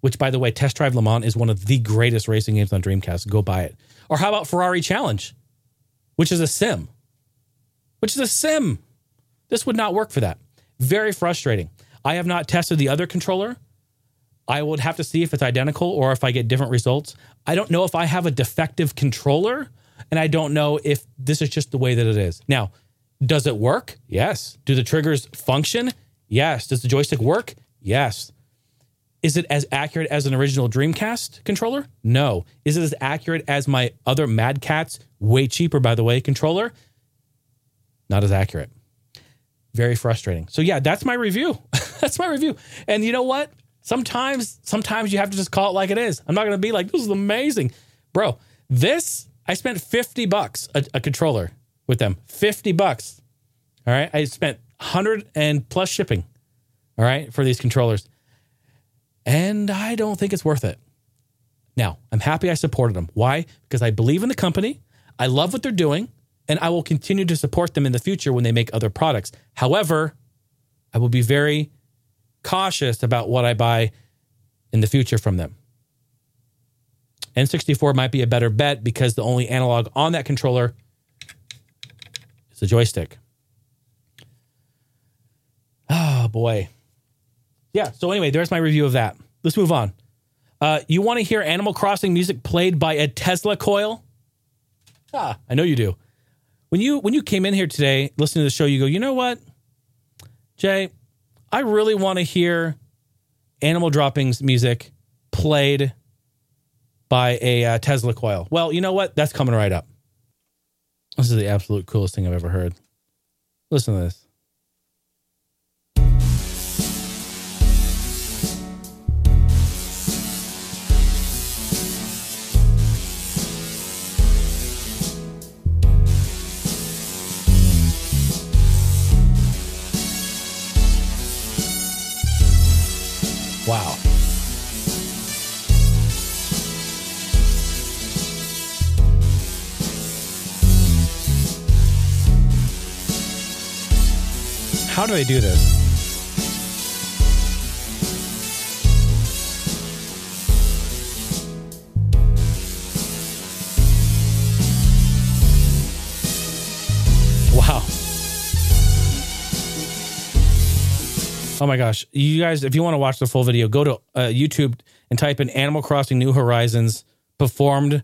Which, by the way, Test Drive Le Mans is one of the greatest racing games on Dreamcast. Go buy it. Or how about Ferrari Challenge, which is a sim? Which is a sim. This would not work for that. Very frustrating. I have not tested the other controller. I would have to see if it's identical or if I get different results. I don't know if I have a defective controller, and I don't know if this is just the way that it is. Now, does it work? Yes. Do the triggers function? Yes. Does the joystick work? Yes. Is it as accurate as an original Dreamcast controller? No. Is it as accurate as my other Mad Catz, way cheaper, by the way, controller? Not as accurate. Very frustrating. So, yeah, that's my review. that's my review. And you know what? Sometimes, sometimes you have to just call it like it is. I'm not going to be like, this is amazing. Bro, this, I spent 50 bucks a, a controller with them. 50 bucks. All right. I spent 100 and plus shipping. All right. For these controllers. And I don't think it's worth it. Now, I'm happy I supported them. Why? Because I believe in the company. I love what they're doing. And I will continue to support them in the future when they make other products. However, I will be very cautious about what I buy in the future from them. N64 might be a better bet because the only analog on that controller is the joystick. Oh boy. Yeah. So anyway, there's my review of that. Let's move on. Uh, you want to hear Animal Crossing music played by a Tesla coil? Ah, I know you do. When you when you came in here today, listening to the show, you go, you know what, Jay, I really want to hear Animal Droppings music played by a uh, Tesla coil. Well, you know what? That's coming right up. This is the absolute coolest thing I've ever heard. Listen to this. Wow. How do I do this? Oh my gosh. You guys, if you want to watch the full video, go to uh, YouTube and type in Animal Crossing New Horizons performed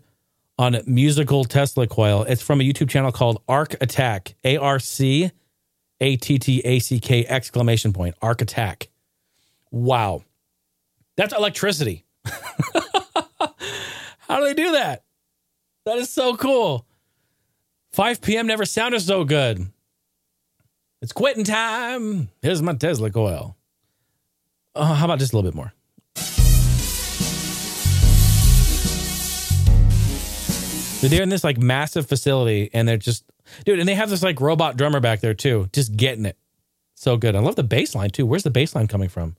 on musical Tesla coil. It's from a YouTube channel called Arc Attack, A R C A T T A C K exclamation point, Arc Attack. Wow. That's electricity. How do they do that? That is so cool. 5 p.m. never sounded so good. It's quitting time. Here's my Tesla coil. Uh, how about just a little bit more? They're in this like massive facility and they're just, dude, and they have this like robot drummer back there too, just getting it. So good. I love the bass line too. Where's the bass line coming from?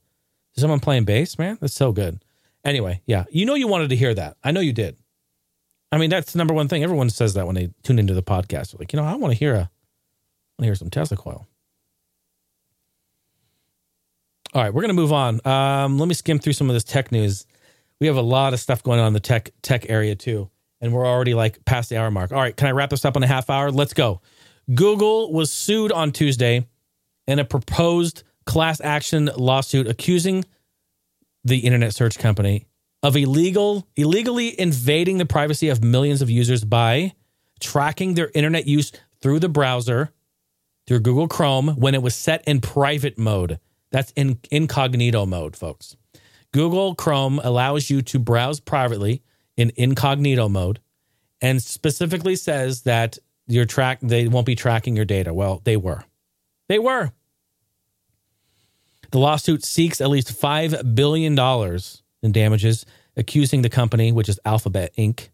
Is someone playing bass, man? That's so good. Anyway, yeah, you know you wanted to hear that. I know you did. I mean, that's the number one thing. Everyone says that when they tune into the podcast. Like, you know, I want to hear a, I want to hear some Tesla coil. All right, we're going to move on. Um, let me skim through some of this tech news. We have a lot of stuff going on in the tech tech area too, and we're already like past the hour mark. All right, can I wrap this up in a half hour? Let's go. Google was sued on Tuesday in a proposed class action lawsuit accusing the internet search company of illegal illegally invading the privacy of millions of users by tracking their internet use through the browser through Google Chrome when it was set in private mode. That's in incognito mode, folks. Google Chrome allows you to browse privately in incognito mode and specifically says that your track they won't be tracking your data. Well, they were. They were. The lawsuit seeks at least 5 billion dollars in damages accusing the company, which is Alphabet Inc.,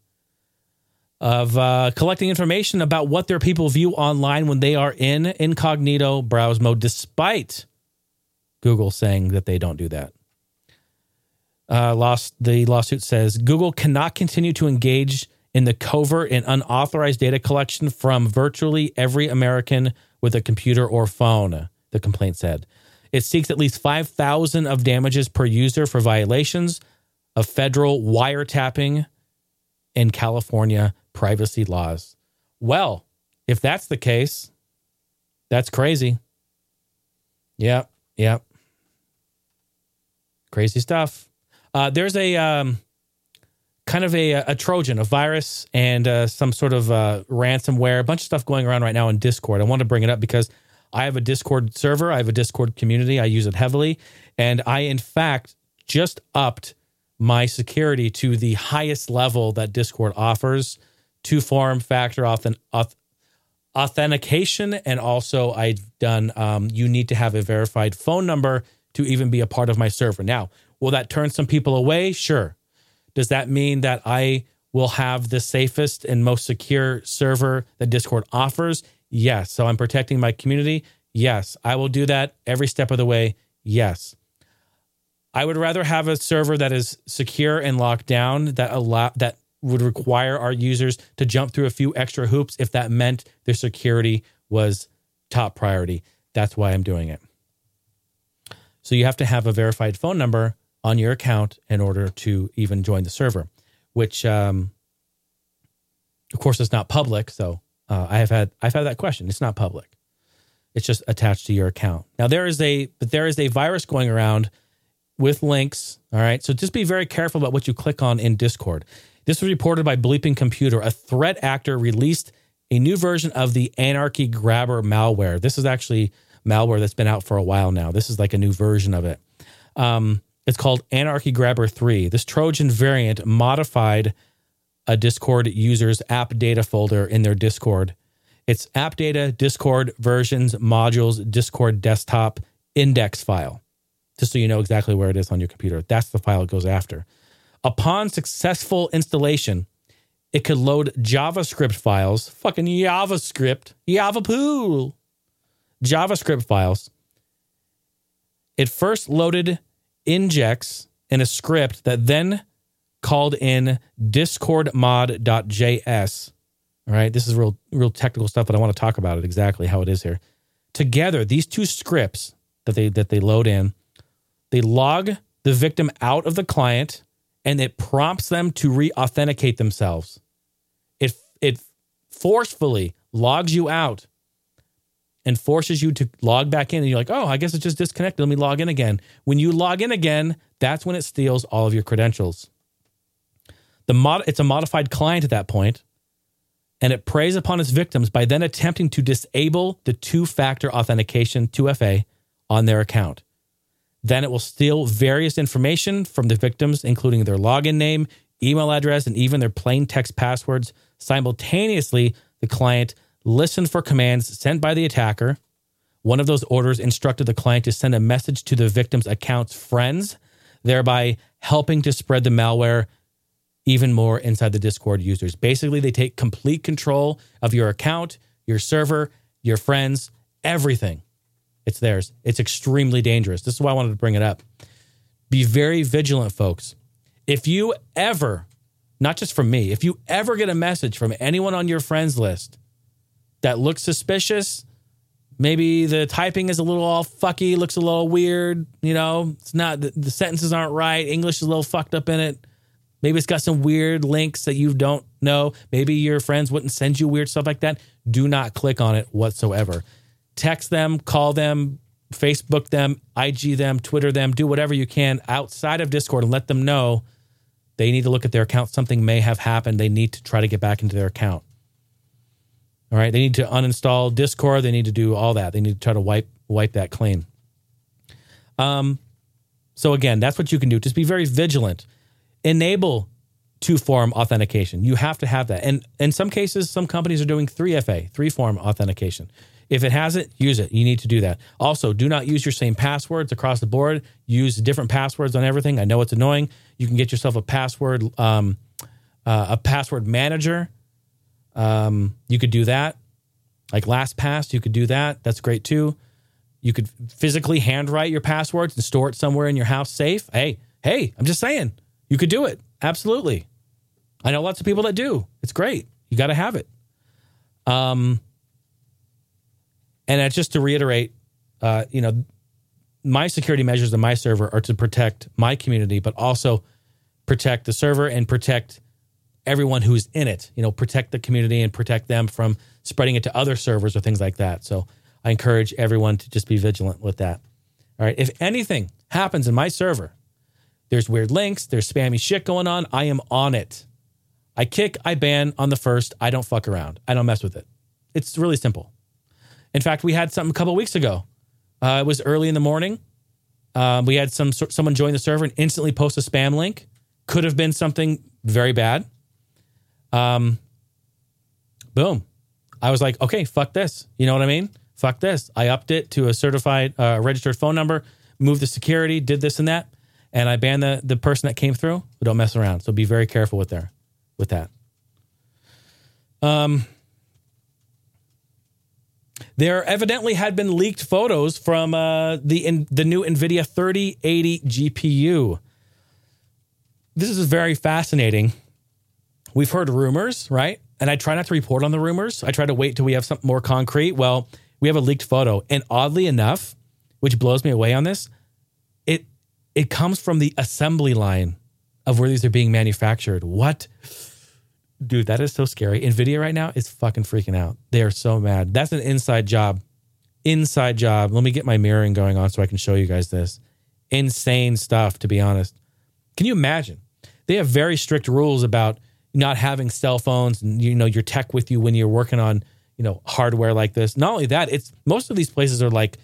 of uh, collecting information about what their people view online when they are in incognito browse mode, despite Google saying that they don't do that. Uh, lost the lawsuit says Google cannot continue to engage in the covert and unauthorized data collection from virtually every American with a computer or phone, the complaint said. It seeks at least 5,000 of damages per user for violations of federal wiretapping and California privacy laws. Well, if that's the case, that's crazy. Yep, yep. Crazy stuff. Uh, there's a um, kind of a, a Trojan, a virus, and uh, some sort of uh, ransomware, a bunch of stuff going around right now in Discord. I want to bring it up because I have a Discord server, I have a Discord community, I use it heavily, and I, in fact, just upped my security to the highest level that Discord offers two form factor authent- authentication. And also, I've done, um, you need to have a verified phone number to even be a part of my server. Now, will that turn some people away? Sure. Does that mean that I will have the safest and most secure server that Discord offers? Yes. So I'm protecting my community. Yes. I will do that every step of the way. Yes. I would rather have a server that is secure and locked down that allow that would require our users to jump through a few extra hoops if that meant their security was top priority. That's why I'm doing it. So you have to have a verified phone number on your account in order to even join the server, which, um, of course, is not public. So uh, I have had I've had that question. It's not public. It's just attached to your account. Now there is a but there is a virus going around with links. All right, so just be very careful about what you click on in Discord. This was reported by Bleeping Computer. A threat actor released a new version of the Anarchy Grabber malware. This is actually malware that's been out for a while now. This is like a new version of it. Um, it's called Anarchy Grabber 3. This Trojan variant modified a Discord user's app data folder in their Discord. It's app data, Discord versions, modules, Discord desktop index file, just so you know exactly where it is on your computer. That's the file it goes after. Upon successful installation, it could load JavaScript files, fucking JavaScript, Java pool, JavaScript files. It first loaded injects in a script that then called in discordmod.js. All right, this is real real technical stuff, but I want to talk about it exactly how it is here. Together, these two scripts that they that they load in, they log the victim out of the client and it prompts them to re-authenticate themselves. It it forcefully logs you out and forces you to log back in. And you're like, oh, I guess it's just disconnected. Let me log in again. When you log in again, that's when it steals all of your credentials. The mod, it's a modified client at that point, and it preys upon its victims by then attempting to disable the two factor authentication 2FA on their account. Then it will steal various information from the victims, including their login name, email address, and even their plain text passwords. Simultaneously, the client listened for commands sent by the attacker. One of those orders instructed the client to send a message to the victim's account's friends, thereby helping to spread the malware even more inside the Discord users. Basically, they take complete control of your account, your server, your friends, everything. It's theirs. It's extremely dangerous. This is why I wanted to bring it up. Be very vigilant, folks. If you ever, not just from me, if you ever get a message from anyone on your friends list that looks suspicious. Maybe the typing is a little all fucky, looks a little weird. You know, it's not the, the sentences aren't right. English is a little fucked up in it. Maybe it's got some weird links that you don't know. Maybe your friends wouldn't send you weird stuff like that. Do not click on it whatsoever. Text them, call them, Facebook them, IG them, Twitter them, do whatever you can outside of Discord and let them know they need to look at their account. Something may have happened. They need to try to get back into their account. All right, they need to uninstall Discord. They need to do all that. They need to try to wipe wipe that clean. Um, so again, that's what you can do. Just be very vigilant. Enable two form authentication. You have to have that. And in some cases, some companies are doing 3FA, three form authentication. If it has it, use it. You need to do that. Also, do not use your same passwords across the board. Use different passwords on everything. I know it's annoying. You can get yourself a password, um, uh, a password manager um, you could do that. Like LastPass, you could do that. That's great too. You could physically handwrite your passwords and store it somewhere in your house safe. Hey, hey, I'm just saying, you could do it. Absolutely. I know lots of people that do. It's great. You got to have it. Um, and just to reiterate, uh, you know, my security measures on my server are to protect my community, but also protect the server and protect everyone who's in it. You know, protect the community and protect them from spreading it to other servers or things like that. So I encourage everyone to just be vigilant with that. All right. If anything happens in my server, there's weird links, there's spammy shit going on, I am on it. I kick, I ban on the first. I don't fuck around. I don't mess with it. It's really simple. In fact, we had something a couple weeks ago. Uh, it was early in the morning. Um, we had some someone join the server and instantly post a spam link. Could have been something very bad. Um, boom. I was like, okay, fuck this. You know what I mean? Fuck this. I upped it to a certified, uh, registered phone number, moved the security, did this and that, and I banned the the person that came through. But don't mess around. So be very careful with there, with that. Um, there evidently had been leaked photos from uh, the in, the new NVIDIA 3080 GPU. This is very fascinating. We've heard rumors, right? And I try not to report on the rumors. I try to wait till we have something more concrete. Well, we have a leaked photo, and oddly enough, which blows me away on this, it it comes from the assembly line of where these are being manufactured. What? dude, that is so scary. Nvidia right now is fucking freaking out. They are so mad. That's an inside job. Inside job. Let me get my mirroring going on so I can show you guys this. Insane stuff, to be honest. Can you imagine? They have very strict rules about not having cell phones and you know your tech with you when you're working on you know hardware like this. Not only that, it's most of these places are like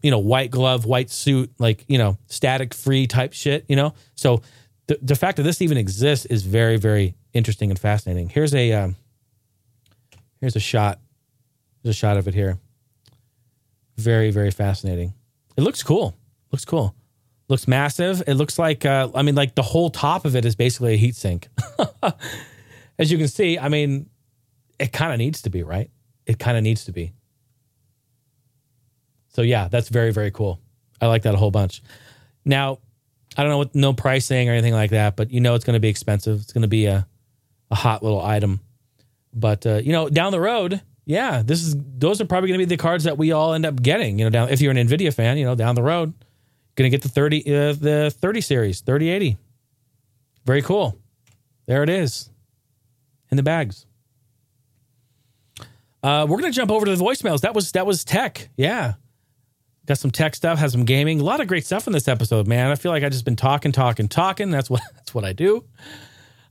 you know white glove, white suit, like you know static free type shit. You know, so the the fact that this even exists is very very interesting and fascinating. Here's a um, here's a shot. There's a shot of it here. Very very fascinating. It looks cool. Looks cool. Looks massive. It looks like uh, I mean like the whole top of it is basically a heat sink. As you can see, I mean, it kind of needs to be right. It kind of needs to be. So yeah, that's very very cool. I like that a whole bunch. Now, I don't know what no pricing or anything like that, but you know it's going to be expensive. It's going to be a a hot little item. But uh, you know, down the road, yeah, this is those are probably going to be the cards that we all end up getting. You know, down if you're an Nvidia fan, you know, down the road, going to get the thirty uh, the thirty series, thirty eighty. Very cool. There it is, in the bags. Uh, we're going to jump over to the voicemails. That was that was tech. Yeah, got some tech stuff, has some gaming, a lot of great stuff in this episode, man. I feel like I just been talking, talking, talking. That's what that's what I do.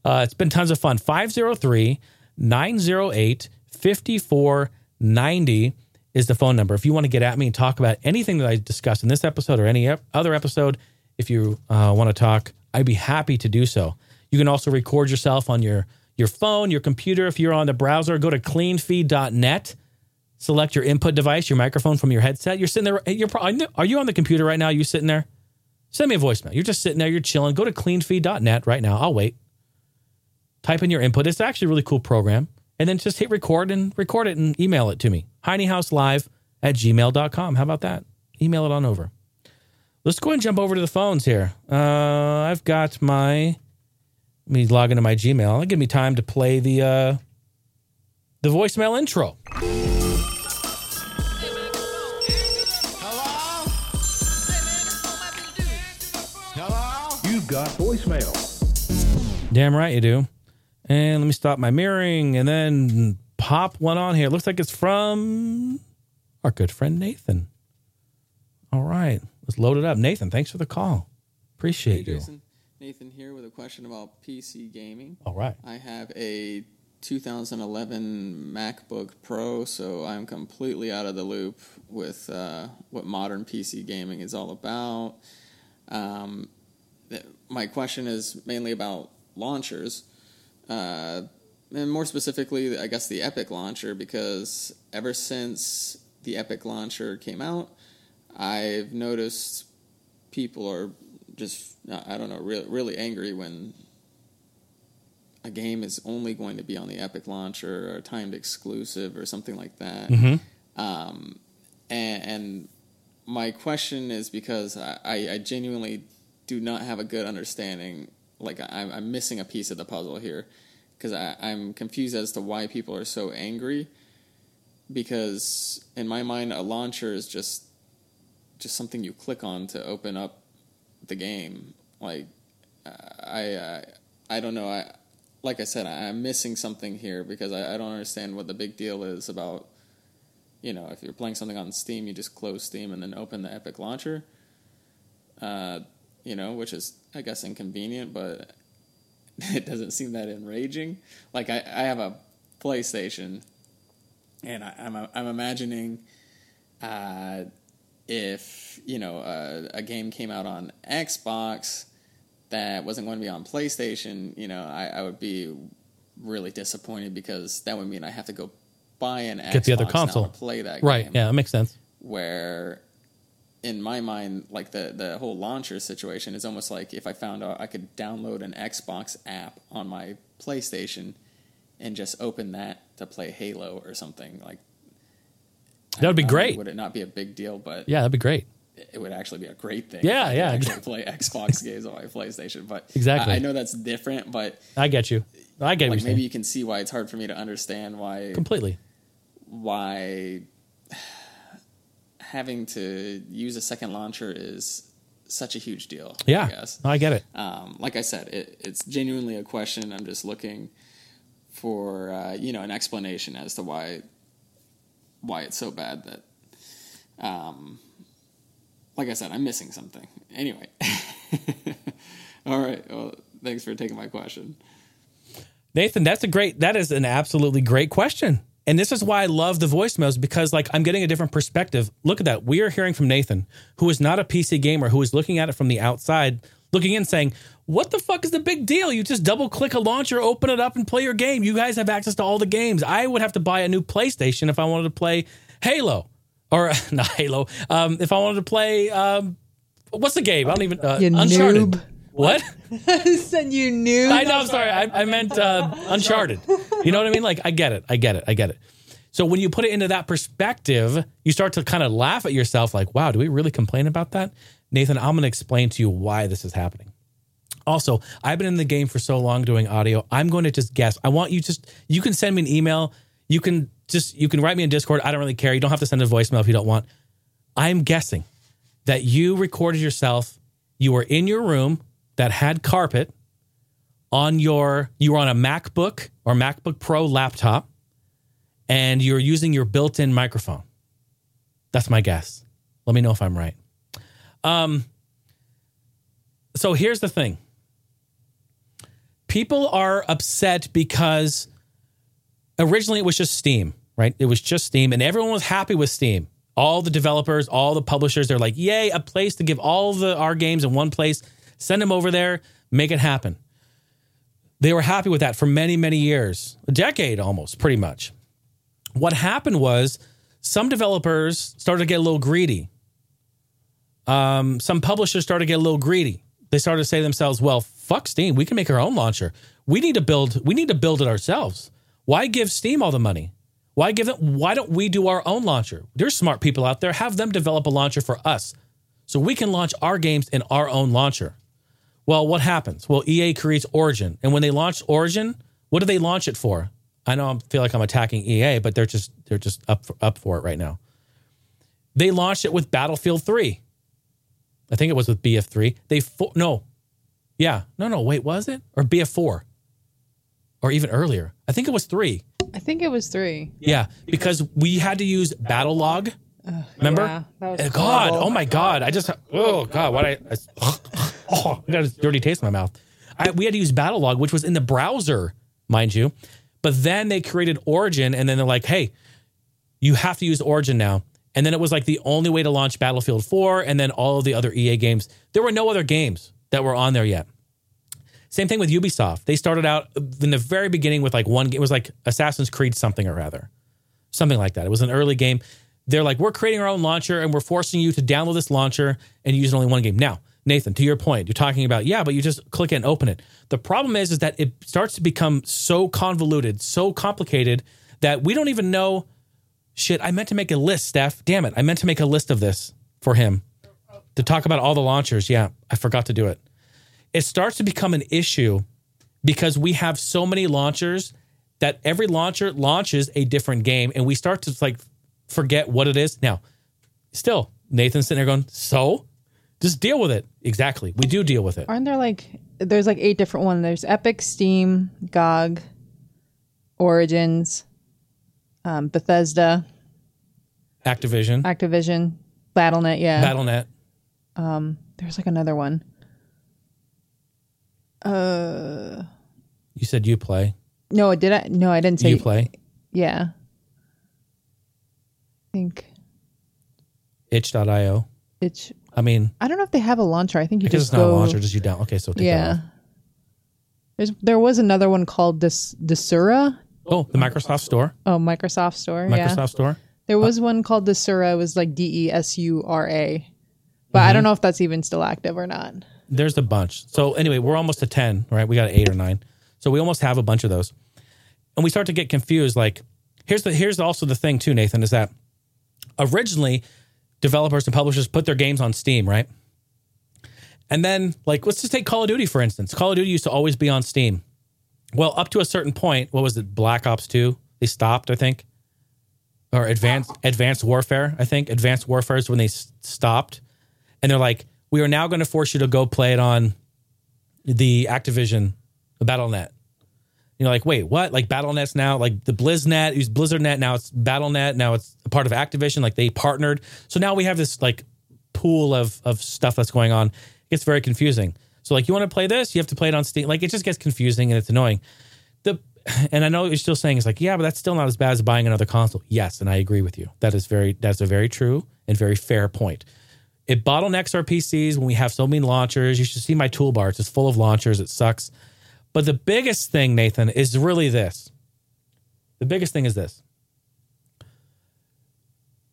Uh, it's been tons of fun. 503 908 5490 is the phone number. If you want to get at me and talk about anything that I discussed in this episode or any other episode, if you uh, want to talk, I'd be happy to do so. You can also record yourself on your your phone, your computer. If you're on the browser, go to cleanfeed.net. Select your input device, your microphone from your headset. You're sitting there. You're are you on the computer right now? Are you sitting there? Send me a voicemail. You're just sitting there. You're chilling. Go to cleanfeed.net right now. I'll wait type in your input. It's actually a really cool program. And then just hit record and record it and email it to me. HineyHouseLive at gmail.com. How about that? Email it on over. Let's go ahead and jump over to the phones here. Uh, I've got my let me log into my Gmail. It'll give me time to play the uh, the voicemail intro. Hello? Hello? You've got voicemail. Damn right you do. And let me stop my mirroring and then pop one on here. Looks like it's from our good friend Nathan. All right, let's load it up. Nathan, thanks for the call. Appreciate Hey, you. Jason. Nathan here with a question about PC gaming. All right. I have a 2011 MacBook Pro, so I'm completely out of the loop with uh, what modern PC gaming is all about. Um, th- my question is mainly about launchers, uh, and more specifically, I guess the Epic launcher, because ever since the Epic launcher came out, I've noticed people are just I don't know really really angry when a game is only going to be on the Epic launcher or timed exclusive or something like that. Um, and, and my question is because I, I genuinely do not have a good understanding. Like I'm, I'm missing a piece of the puzzle here. Because I'm confused as to why people are so angry. Because in my mind, a launcher is just just something you click on to open up the game. Like I uh, I don't know. I like I said, I, am missing something here because I, I don't understand what the big deal is about. You know, if you're playing something on Steam, you just close Steam and then open the Epic launcher. Uh, you know, which is I guess inconvenient, but it doesn't seem that enraging. Like I, I have a PlayStation, and I, am I'm, I'm imagining uh, if you know uh, a game came out on Xbox that wasn't going to be on PlayStation, you know, I, I would be really disappointed because that would mean I have to go buy an Get Xbox the other console. to play that Right. game. Yeah, that makes sense. Where in my mind, like the the whole launcher situation is almost like if I found out I could download an Xbox app on my PlayStation and just open that to play Halo or something like. That would be know, great. Would it not be a big deal? But Yeah, that'd be great. it would actually be a great thing. Yeah, I yeah, Actually play Xbox games on my PlayStation, but Exactly. I, I know that's different, but I get you. I get like you're maybe you can see why it's hard for me to understand why Completely. why having to use a second launcher is such a huge deal. Yeah. I guess. I get it. Um, like I said, it, it's genuinely a question. I'm just looking for uh, you know an explanation as to why why it's so bad that. Um, like I said, I'm missing something. Anyway, all right. Well, thanks for taking my question. Nathan, that's a great, that is an absolutely great question. And this is why I love the voicemails because, like, I'm getting a different perspective. Look at that. We are hearing from Nathan, who is not a PC gamer, who is looking at it from the outside, looking in, saying, What the fuck is the big deal? You just double click a launcher, open it up, and play your game. You guys have access to all the games. I would have to buy a new PlayStation if I wanted to play Halo or not Halo. Um, if I wanted to play, um, what's the game? I don't even, uh, You Uncharted. noob. What? Send you new. I know. I'm sorry. I, I meant uh, Uncharted. You know what I mean? Like, I get it. I get it. I get it. So when you put it into that perspective, you start to kind of laugh at yourself, like, "Wow, do we really complain about that?" Nathan, I'm going to explain to you why this is happening. Also, I've been in the game for so long doing audio. I'm going to just guess. I want you just you can send me an email. You can just you can write me in Discord. I don't really care. You don't have to send a voicemail if you don't want. I'm guessing that you recorded yourself. You were in your room that had carpet on your you were on a MacBook or MacBook Pro laptop and you're using your built-in microphone. That's my guess. Let me know if I'm right. Um so here's the thing. People are upset because originally it was just Steam, right? It was just Steam and everyone was happy with Steam. All the developers, all the publishers, they're like, "Yay, a place to give all the our games in one place. Send them over there, make it happen." They were happy with that for many, many years, a decade almost, pretty much. What happened was some developers started to get a little greedy. Um, some publishers started to get a little greedy. They started to say to themselves, "Well, fuck Steam. We can make our own launcher. We need to build. We need to build it ourselves. Why give Steam all the money? Why give them? Why don't we do our own launcher? There's smart people out there. Have them develop a launcher for us, so we can launch our games in our own launcher." Well, what happens? Well, EA creates Origin, and when they launched Origin, what do they launch it for? I know I feel like I'm attacking EA, but they're just they're just up for, up for it right now. They launched it with Battlefield 3. I think it was with BF3. They fo- no, yeah, no, no, wait, was it or BF4, or even earlier? I think it was three. I think it was three. Yeah, because we had to use Battlelog. Remember? Yeah, Uh, God, horrible. oh my God! I just oh God, what I, I oh, I got a dirty taste in my mouth. I, we had to use Battlelog, which was in the browser, mind you. But then they created Origin, and then they're like, "Hey, you have to use Origin now." And then it was like the only way to launch Battlefield 4, and then all of the other EA games. There were no other games that were on there yet. Same thing with Ubisoft. They started out in the very beginning with like one game. It was like Assassin's Creed something or other something like that. It was an early game. They're like, we're creating our own launcher and we're forcing you to download this launcher and use only one game. Now, Nathan, to your point, you're talking about, yeah, but you just click it and open it. The problem is, is that it starts to become so convoluted, so complicated that we don't even know. Shit, I meant to make a list, Steph. Damn it. I meant to make a list of this for him to talk about all the launchers. Yeah, I forgot to do it. It starts to become an issue because we have so many launchers that every launcher launches a different game and we start to like forget what it is. Now, still, Nathan's sitting there going, so just deal with it. Exactly. We do deal with it. Aren't there like there's like eight different ones? There's Epic, Steam, GOG, Origins, um, Bethesda, Activision, Activision, BattleNet. Yeah, BattleNet. Um, there's like another one. Uh, You said you play. no, did I? No, I didn't say You play. Yeah, I think Itch.io. it's. I mean, I don't know if they have a launcher. I think you I guess just it's not go. a launcher, just you down. Okay, so take yeah. There's there was another one called Des, Desura. Oh, the Microsoft Store. Oh, Microsoft Store. yeah. Microsoft Store. There uh, was one called Desura. It was like D E S U R A. But I mm-hmm. don't know if that's even still active or not. There's a bunch. So anyway, we're almost to 10, right? We got eight or nine. So we almost have a bunch of those. And we start to get confused. Like, here's the here's also the thing too, Nathan, is that originally developers and publishers put their games on Steam, right? And then, like, let's just take Call of Duty, for instance. Call of Duty used to always be on Steam. Well, up to a certain point, what was it, Black Ops 2? They stopped, I think. Or Advanced Advanced Warfare, I think. Advanced Warfare is when they s- stopped. And they're like, we are now going to force you to go play it on the Activision, the BattleNet. You're like, wait, what? Like BattleNet's now like the BlizzNet, it was BlizzardNet, now it's BattleNet, now it's a part of Activision. Like they partnered, so now we have this like pool of of stuff that's going on. It gets very confusing. So like, you want to play this, you have to play it on Steam. Like it just gets confusing and it's annoying. The and I know you're still saying it's like, yeah, but that's still not as bad as buying another console. Yes, and I agree with you. That is very that's a very true and very fair point. It bottlenecks our PCs when we have so many launchers. You should see my toolbar; it's just full of launchers. It sucks. But the biggest thing, Nathan, is really this. The biggest thing is this.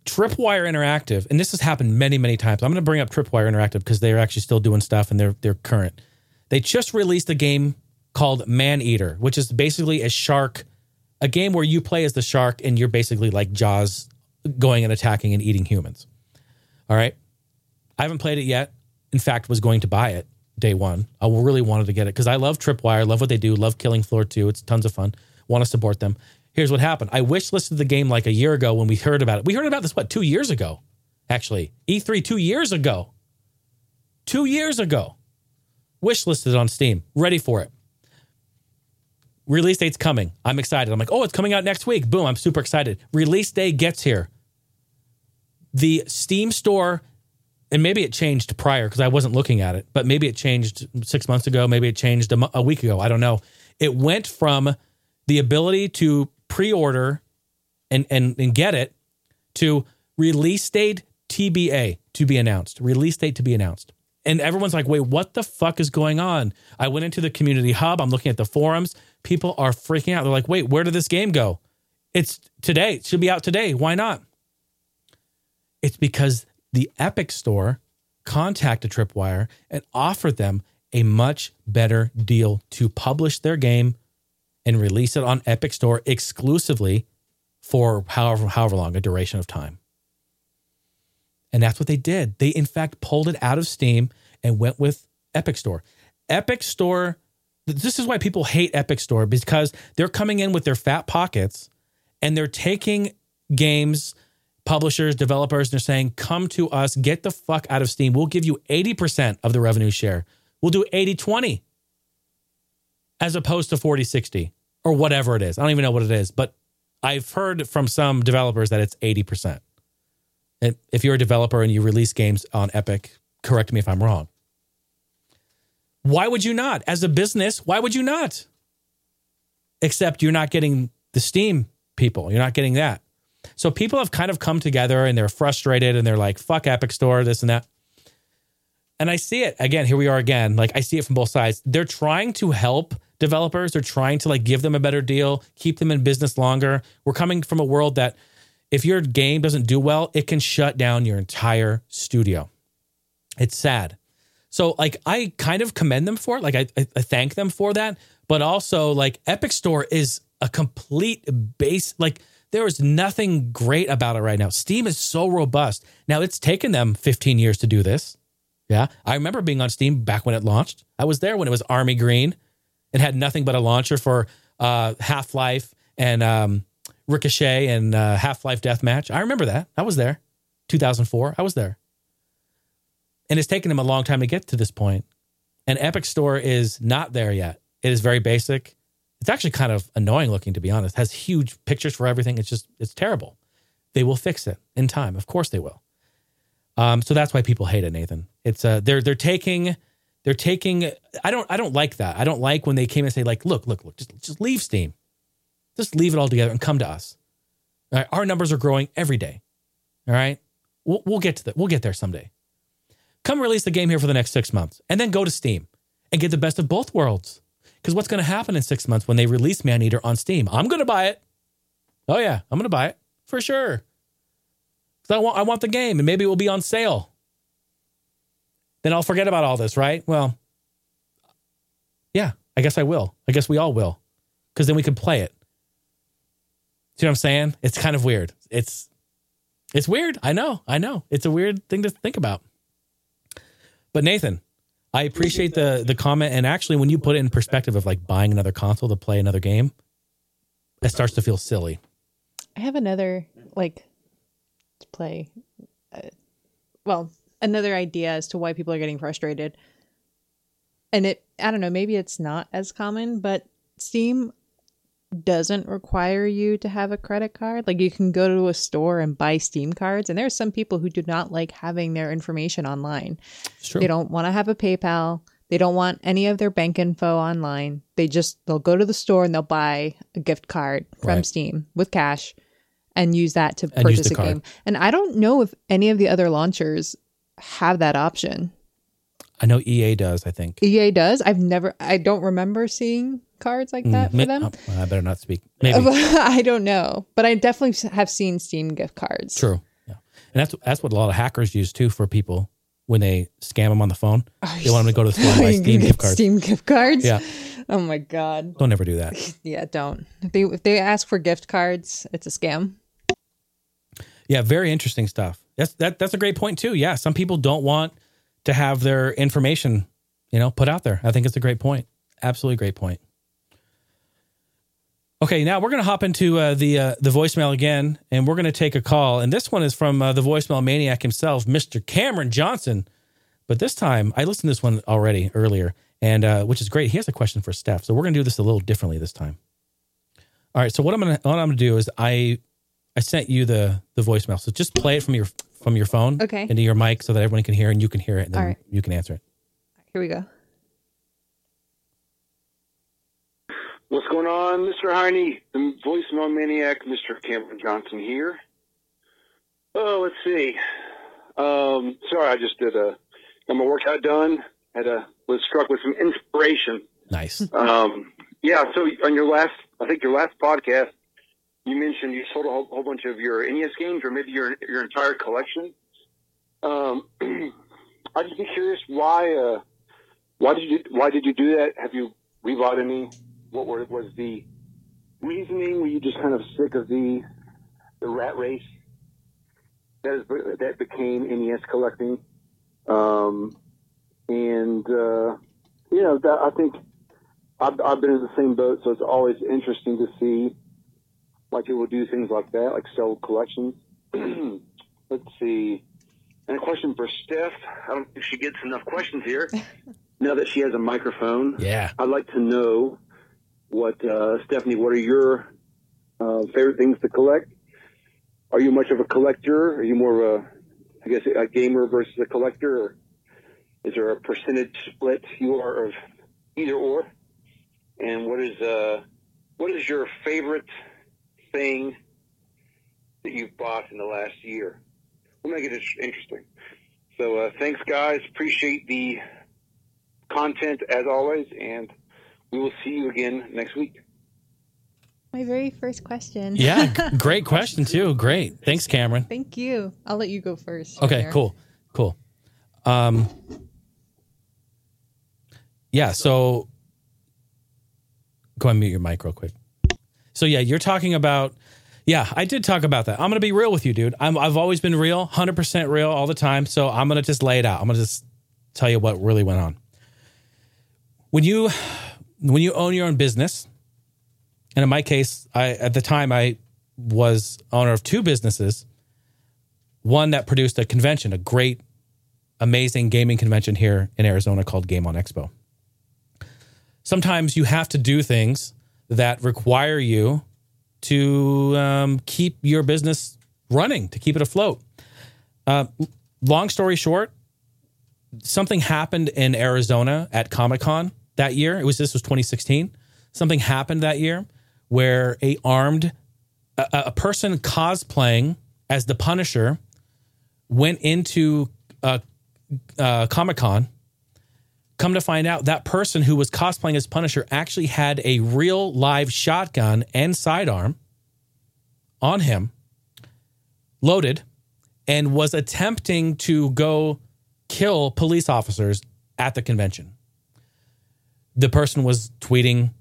Tripwire Interactive, and this has happened many, many times. I'm going to bring up Tripwire Interactive because they're actually still doing stuff and they're they're current. They just released a game called Maneater, which is basically a shark, a game where you play as the shark and you're basically like Jaws going and attacking and eating humans. All right. I haven't played it yet. In fact, was going to buy it day one. I really wanted to get it because I love Tripwire, love what they do, love Killing Floor 2. It's tons of fun. Want to support them. Here's what happened. I wish listed the game like a year ago when we heard about it. We heard about this, what, two years ago, actually. E3 two years ago. Two years ago. Wish listed on Steam. Ready for it. Release date's coming. I'm excited. I'm like, oh, it's coming out next week. Boom, I'm super excited. Release day gets here. The Steam store and maybe it changed prior because I wasn't looking at it, but maybe it changed six months ago. Maybe it changed a, a week ago. I don't know. It went from the ability to pre-order and, and, and get it to release date TBA to be announced. Release date to be announced. And everyone's like, wait, what the fuck is going on? I went into the community hub. I'm looking at the forums. People are freaking out. They're like, wait, where did this game go? It's today. It should be out today. Why not? It's because the Epic Store contacted Tripwire and offered them a much better deal to publish their game and release it on Epic Store exclusively for however however long a duration of time. And that's what they did. They in fact pulled it out of Steam and went with Epic Store. Epic Store this is why people hate Epic Store because they're coming in with their fat pockets and they're taking games publishers, developers, and they're saying, come to us, get the fuck out of Steam. We'll give you 80% of the revenue share. We'll do 80 20 as opposed to 40 60 or whatever it is. I don't even know what it is, but I've heard from some developers that it's 80%. And if you're a developer and you release games on Epic, correct me if I'm wrong. Why would you not? As a business, why would you not? Except you're not getting the Steam people. You're not getting that. So people have kind of come together and they're frustrated and they're like, fuck Epic Store, this and that. And I see it again. Here we are again. Like I see it from both sides. They're trying to help developers. They're trying to like give them a better deal, keep them in business longer. We're coming from a world that if your game doesn't do well, it can shut down your entire studio. It's sad. So like I kind of commend them for it. Like I, I thank them for that. But also like Epic Store is a complete base. Like there is nothing great about it right now. Steam is so robust. Now it's taken them 15 years to do this. Yeah. I remember being on Steam back when it launched. I was there when it was Army Green It had nothing but a launcher for uh, Half Life and um, Ricochet and uh, Half Life Deathmatch. I remember that. I was there. 2004. I was there. And it's taken them a long time to get to this point. And Epic Store is not there yet. It is very basic. It's actually kind of annoying looking, to be honest. It has huge pictures for everything. It's just, it's terrible. They will fix it in time. Of course they will. Um, so that's why people hate it, Nathan. It's uh, they're they're taking they're taking. I don't I don't like that. I don't like when they came and say like, look, look, look, just just leave Steam, just leave it all together and come to us. All right, our numbers are growing every day. All right, we'll we'll get to that. We'll get there someday. Come release the game here for the next six months, and then go to Steam and get the best of both worlds. Because what's going to happen in six months when they release Maneater on Steam? I'm going to buy it. Oh yeah, I'm going to buy it for sure. So I want I want the game, and maybe it will be on sale. Then I'll forget about all this, right? Well, yeah, I guess I will. I guess we all will, because then we can play it. See what I'm saying? It's kind of weird. It's it's weird. I know. I know. It's a weird thing to think about. But Nathan, I appreciate the the comment, and actually, when you put it in perspective of like buying another console to play another game, it starts to feel silly. I have another like to play. Uh, well, another idea as to why people are getting frustrated. And it, I don't know, maybe it's not as common, but Steam doesn't require you to have a credit card. Like you can go to a store and buy Steam cards, and there are some people who do not like having their information online. They don't want to have a PayPal. They don't want any of their bank info online. They just they'll go to the store and they'll buy a gift card from Right. Steam with cash and use that to And purchase a card. game. And I don't know if any of the other launchers have that option. I know EA does. I think. EA does. I've never I don't remember seeing cards like that Mm, for them. oh, I better not speak. Maybe. I don't know, but I definitely have seen Steam gift cards. True. Yeah. And that's that's what a lot of hackers use too for people when they scam them on the phone. They want them to go to the store and buy Steam gift cards. Steam gift cards. Yeah. Oh my god. Don't ever do that. Yeah, don't. If they if they ask for gift cards, it's a scam. Yeah, very interesting stuff. That's that that's a great point too. Yeah, some people don't want to have their information, you know, put out there. I think it's a great point. Absolutely great point. Okay, now we're going to hop into uh, the uh, the voicemail again, and we're going to take a call. And this one is from uh, the voicemail maniac himself, Mr. Cameron Johnson. But this time, I listened to this one already earlier, and uh, which is great. He has a question for Steph, so we're going to do this a little differently this time. All right, so what I'm gonna what I'm gonna do is I I sent you the the voicemail, so just play it from your from your phone Okay. into your mic so that everyone can hear and you can hear it, and then All right. you can answer it. Here we go. What's going on, Mr. Heine? The voicemail maniac, Mr. Cameron Johnson here. Oh, let's see. Um, sorry, I just did a got my workout done. Had a was struck with some inspiration. Nice. Um, yeah. So on your last, I think your last podcast, you mentioned you sold a whole, whole bunch of your NES games, or maybe your your entire collection. Um, I'd just be curious why. Uh, why did you Why did you do that? Have you rebought any? What were, was the reasoning? Were you just kind of sick of the the rat race that is that became NES collecting? Um, and uh, you know, that, I think I've, I've been in the same boat, so it's always interesting to see like people do things like that, like sell collections. Let's see. And a question for Steph. I don't think she gets enough questions here. now that she has a microphone, Yeah. I'd like to know what uh, Stephanie. What are your uh, favorite things to collect? Are you much of a collector? Are you more of a, I guess, a gamer versus a collector? Or is there a percentage split you are of either or? And what is uh, what is your favorite thing that you've bought in the last year? We'll make it interesting. So uh, thanks, guys. Appreciate the content as always, and we will see you again next week. My very first question. Yeah. great question too. Great. Thanks, Cameron. Thank you. I'll let you go first. Okay, Junior. cool. Cool. Um Yeah, so go and mute your mic real quick. So yeah, you're talking about yeah, I did talk about that. I'm gonna be real with you, dude. I'm, I've always been real, hundred percent real all the time. So I'm gonna just lay it out. I'm gonna just tell you what really went on. When you when you own your own business, and in my case, I at the time I was owner of two businesses. One that produced a convention, a great, amazing gaming convention here in Arizona called Game On Expo. Sometimes you have to do things that require you to um, keep your business running, to keep it afloat. Uh, long story short, something happened in Arizona at Comic Con that year. It was this was 2016. Something happened that year where a armed a, a person cosplaying as the Punisher went into uh, uh, Comic Con. Come to find out, that person who was cosplaying as Punisher actually had a real live shotgun and sidearm on him, loaded, and was attempting to go kill police officers at the convention. The person was tweeting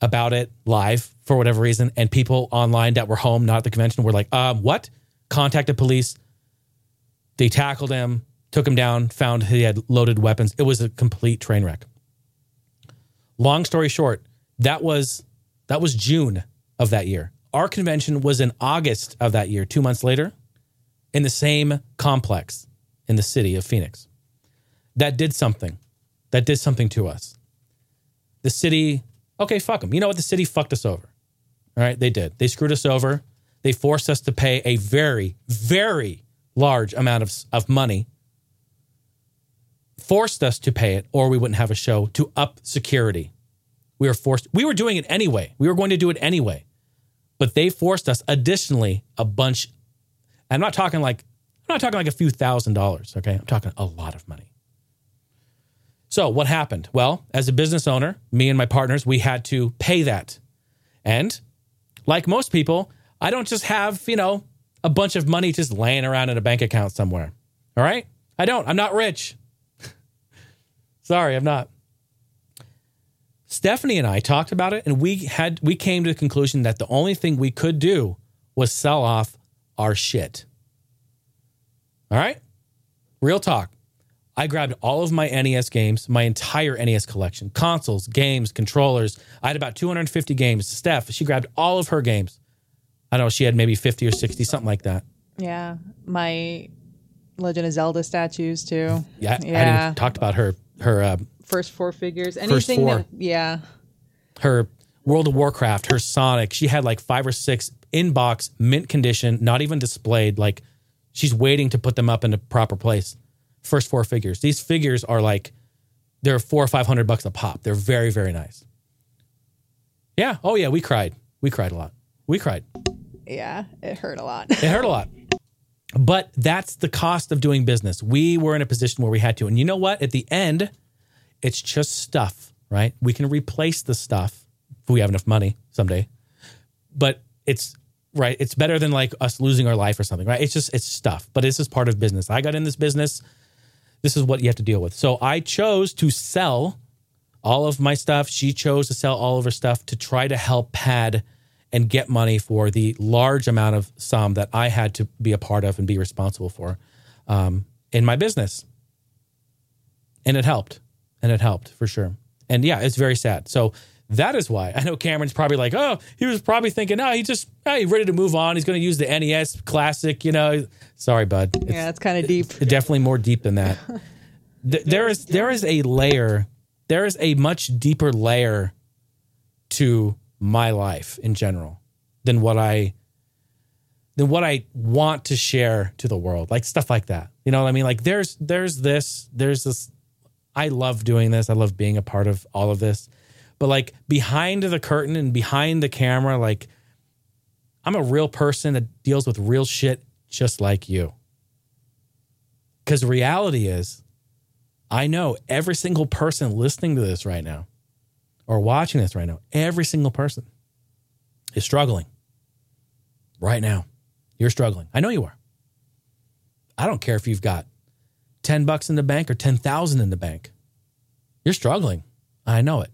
about it live for whatever reason, and people online that were home, not at the convention, were like, um, what? Contacted police. They tackled him, took him down, found he had loaded weapons. It was a complete train wreck. Long story short, that was that was June of that year. Our convention was in August of that year, two months later, in the same complex in the city of Phoenix. That did something. That did something to us. The city, okay, fuck them. You know what? The city fucked us over. All right, they did. They screwed us over. They forced us to pay a very, very large amount of, of money, forced us to pay it, or we wouldn't have a show to up security. We were forced, we were doing it anyway. We were going to do it anyway. But they forced us additionally a bunch. I'm not talking like, I'm not talking like a few thousand dollars, okay? I'm talking a lot of money. So, what happened? Well, as a business owner, me and my partners, we had to pay that. And like most people, I don't just have, you know, a bunch of money just laying around in a bank account somewhere. All right? I don't. I'm not rich. Sorry, I'm not. Stephanie and I talked about it and we had we came to the conclusion that the only thing we could do was sell off our shit. All right? Real talk. I grabbed all of my NES games, my entire NES collection, consoles, games, controllers. I had about 250 games. Steph, she grabbed all of her games. I don't know, she had maybe 50 or 60, something like that. Yeah, my Legend of Zelda statues too. Yeah, I yeah. even talked about her her uh, First four figures. Anything four. that yeah. her World of Warcraft, her Sonic. She had like five or six inbox mint condition, not even displayed. Like she's waiting to put them up in a proper place. First four figures. These figures are like they're four or five hundred bucks a pop. They're very very nice. Yeah. Oh yeah. We cried. We cried a lot. We cried. Yeah, it hurt a lot. It hurt a lot. But that's the cost of doing business. We were in a position where we had to. And you know what? At the end, it's just stuff, right? We can replace the stuff if we have enough money someday. But it's right. It's better than like us losing our life or something, right? It's just, it's stuff. But it's just part of business. I got in this business. This is what you have to deal with. So I chose to sell all of my stuff. She chose to sell all of her stuff to try to help pad and get money for the large amount of sum that I had to be a part of and be responsible for um, in my business. And it helped. And it helped for sure. And yeah, it's very sad. So that is why I know Cameron's probably like, oh, he was probably thinking, oh, he just, he's ready to move on. He's going to use the NES classic, you know. Sorry, bud. It's yeah, it's kind of deep. definitely more deep than that. There is there is a layer, there is a much deeper layer to my life in general than what I than what I want to share to the world. Like stuff like that. You know what I mean? Like there's there's this, there's this I love doing this. I love being a part of all of this. But like behind the curtain and behind the camera, like I'm a real person that deals with real shit just like you. Because reality is, I know every single person listening to this right now or watching this right now, every single person is struggling right now. You're struggling. I know you are. I don't care if you've got 10 bucks in the bank or 10,000 in the bank. You're struggling. I know it.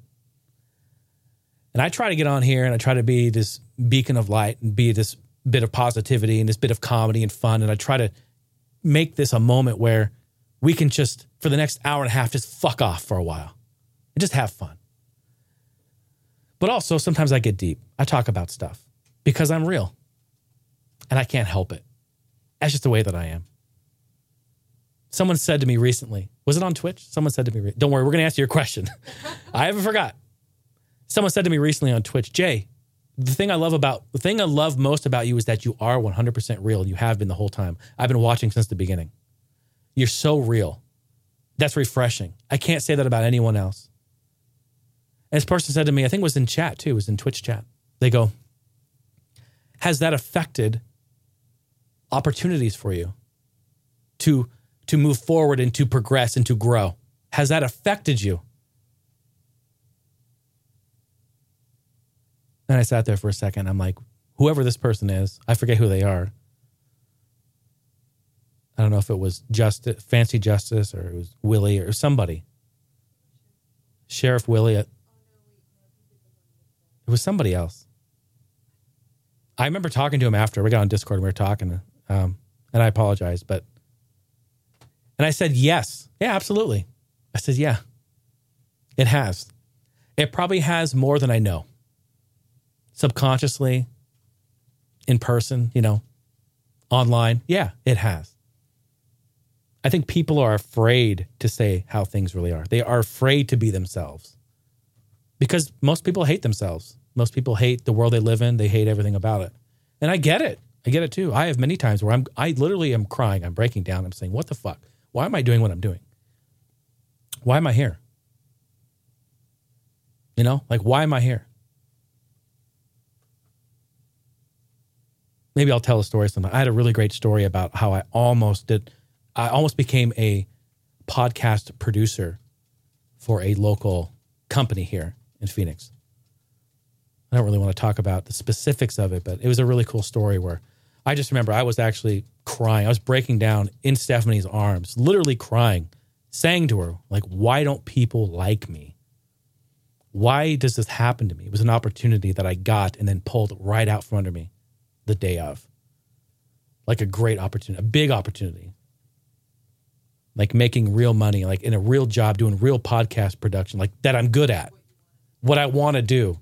And I try to get on here and I try to be this beacon of light and be this bit of positivity and this bit of comedy and fun. And I try to make this a moment where we can just, for the next hour and a half, just fuck off for a while and just have fun. But also sometimes I get deep. I talk about stuff because I'm real and I can't help it. That's just the way that I am. Someone said to me recently, was it on Twitch? Someone said to me, don't worry, we're going to answer your question. I haven't forgot. Someone said to me recently on Twitch, Jay, the thing I love about the thing I love most about you is that you are 100% real. You have been the whole time. I've been watching since the beginning. You're so real. That's refreshing. I can't say that about anyone else. And this person said to me, I think it was in chat too, it was in Twitch chat. They go, Has that affected opportunities for you to to move forward and to progress and to grow? Has that affected you? And I sat there for a second. I'm like, whoever this person is, I forget who they are. I don't know if it was Justice, Fancy Justice, or it was Willie or somebody. Sheriff Willie. It was somebody else. I remember talking to him after we got on Discord and we were talking, um, and I apologized, but and I said yes, yeah, absolutely. I said yeah, it has. It probably has more than I know. Subconsciously, in person, you know, online, yeah, it has. I think people are afraid to say how things really are. They are afraid to be themselves because most people hate themselves. Most people hate the world they live in. They hate everything about it. And I get it. I get it too. I have many times where I'm, I literally am crying. I'm breaking down. I'm saying, what the fuck? Why am I doing what I'm doing? Why am I here? You know, like, why am I here? Maybe I'll tell a story sometime. I had a really great story about how I almost did I almost became a podcast producer for a local company here in Phoenix. I don't really want to talk about the specifics of it, but it was a really cool story where I just remember I was actually crying. I was breaking down in Stephanie's arms, literally crying, saying to her, like, why don't people like me? Why does this happen to me? It was an opportunity that I got and then pulled right out from under me the day of. Like a great opportunity, a big opportunity like making real money, like in a real job, doing real podcast production, like that I'm good at, what I want to do.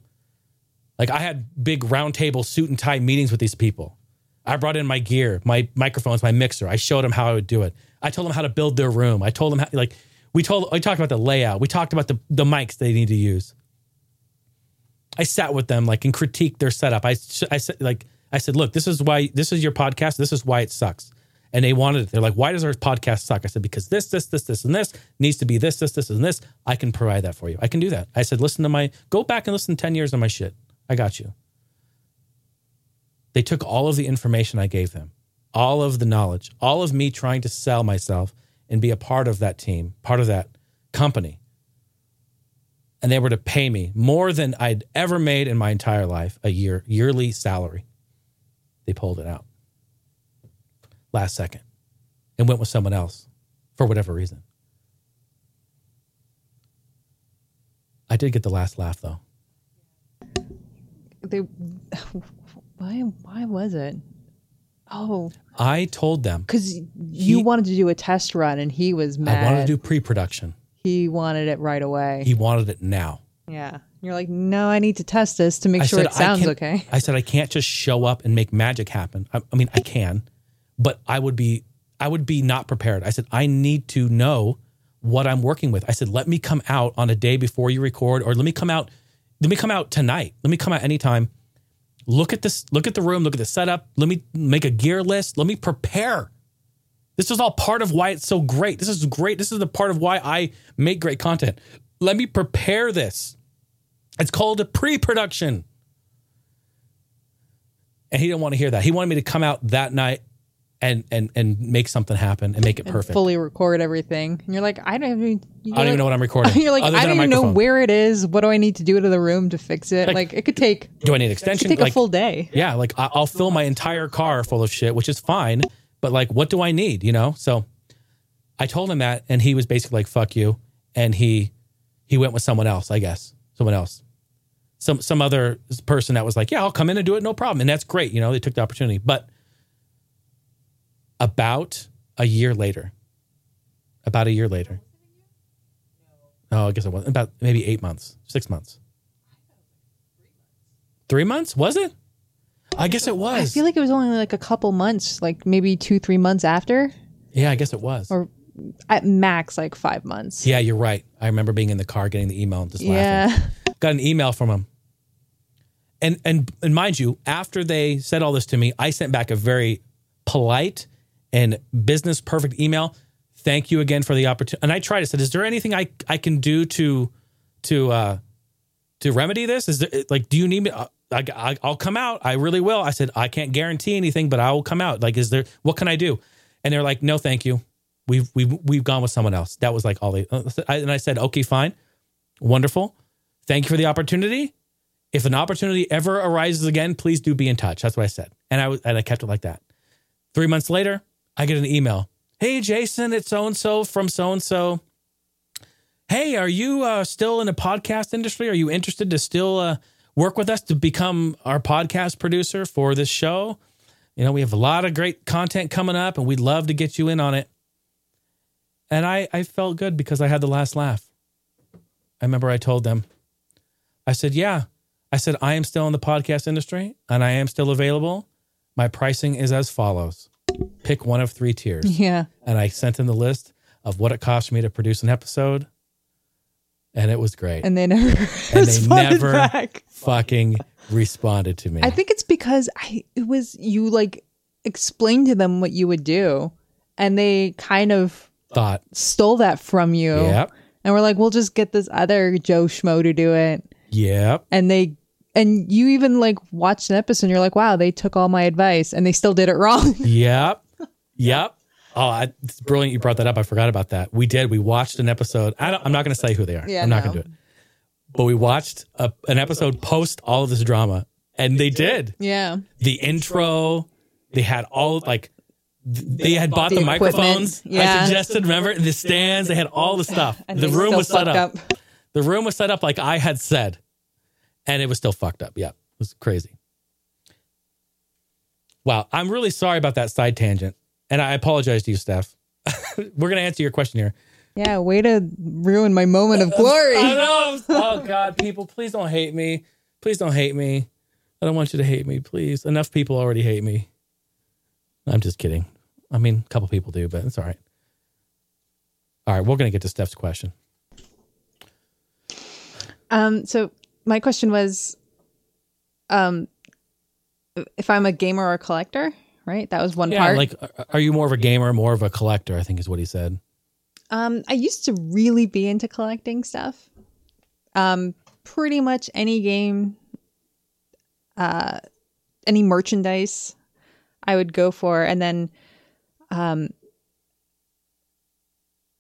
Like I had big roundtable suit and tie meetings with these people. I brought in my gear, my microphones, my mixer. I showed them how I would do it. I told them how to build their room. I told them how, like, we told, I talked about the layout. We talked about the, the mics they need to use. I sat with them like and critiqued their setup. I, I said, like, I said, look, this is why, this is your podcast. This is why it sucks and they wanted it. They're like, why does our podcast suck? I said, because this, this, this, this, and this needs to be this, this, this, and this. I can provide that for you. I can do that. I said, listen to my, go back and listen to 10 years of my shit. I got you. They took all of the information I gave them, all of the knowledge, all of me trying to sell myself and be a part of that team, part of that company. And they were to pay me more than I'd ever made in my entire life, a year, yearly salary. They pulled it out last second and went with someone else for whatever reason. I did get the last laugh though. They why why was it? Oh, I told them because you wanted to do a test run and he was mad. I wanted to do pre-production. He wanted it right away. He wanted it now. yeah. You're like, no, I need to test this to make I sure said, it sounds okay. I said I can't just show up and make magic happen. I, I mean, I can, but I would be I would be not prepared. I said I need to know what I'm working with. I said let me come out on a day before you record or let me come out let me come out tonight. Let me come out anytime. Look at this look at the room, look at the setup. Let me make a gear list. Let me prepare. This is all part of why it's so great. This is great. This is the part of why I make great content. Let me prepare this. It's called a pre-production. And he didn't want to hear that. He wanted me to come out that night and and and make something happen and make it and perfect. fully record everything. And you're like, I don't even. I don't even know what I'm recording. You're like, I don't even know where it is. What do I need to do to the room to fix it? Like- Like, it could take. Do I need It extension? could take like, a full day. yeah, like I'll fill my entire car full of shit, which is fine. But like, what do I need? You know. So I told him that, and he was basically like, "Fuck you," and he he went with someone else. I guess someone else, some some other person that was like, "Yeah, I'll come in and do it, no problem," and that's great. You know, they took the opportunity, but about a year later, about a year later. Oh, I guess it was about maybe eight months, six months. Three months? Was it? I guess it was. I feel like it was only like a couple months, like maybe two, three months after, yeah, I guess it was. or at max like five months. yeah, you're right. I remember being in the car getting the email and just laughing. Yeah. got an email from him. And and and mind you, after they said all this to me, I sent back a very polite and business perfect email. Thank you again for the opportunity. And I tried. I said, "Is there anything I I can do to to uh to remedy this? Is there like, do you need me? I, I I'll come out. I really will." I said, "I can't guarantee anything, but I will come out. Like, is there? What can I do?" And they're like, "No, thank you. We've we've we've gone with someone else." That was like all they. And I said, "Okay, fine, wonderful. Thank you for the opportunity." if an opportunity ever arises again, please do be in touch. That's what I said. And I and I kept it like that. Three months later, I get an email. Hey, Jason, it's so and so from so and so. Hey, are you uh, still in the podcast industry? Are you interested to still uh, work with us to become our podcast producer for this show? You know, we have a lot of great content coming up, and we'd love to get you in on it. And I, I felt good because I had the last laugh. I remember I told them, I said, yeah. I said, I am still in the podcast industry and I am still available. My pricing is as follows pick one of three tiers. Yeah. And I sent in the list of what it cost me to produce an episode. And it was great. And they never And they never back. fucking responded to me. I think it's because I it was you like explained to them what you would do, and they kind of thought, stole that from you. yep, And we're like, we'll just get this other Joe Schmo to do it. yep. And they and you even like watched an episode and you're like, wow, they took all my advice and they still did it wrong. Yep. Yep. Oh, I, it's brilliant you brought that up. I forgot about that. We did. We watched an episode. I don't, I'm not going to say who they are. Yeah, I'm not no. going to do it. But we watched a, an episode post all of this drama, and they did yeah. the intro. They had all like they had bought the, The microphones. I suggested. Remember the stands? They had all the stuff. The room was set fucked up. The room was set up like I had said, and it was still fucked up. Yeah, it was crazy. Wow, I'm really sorry about that side tangent, and I apologize to you, Steph. We're gonna answer your question here. Yeah, way to ruin my moment of glory. I know. Oh God, people, please don't hate me. Please don't hate me. I don't want you to hate me, please. Enough people already hate me. I'm just kidding. I mean, a couple people do, but it's all right. All right, we're gonna get to Steph's question. Um, so my question was, um, if I'm a gamer or a collector, right? That was one Yeah, part. like, are- are you more of a gamer, more of a collector? I think is what he said. Um, I used to really be into collecting stuff. Um, pretty much any game, uh, any merchandise, I would go for, and then, um,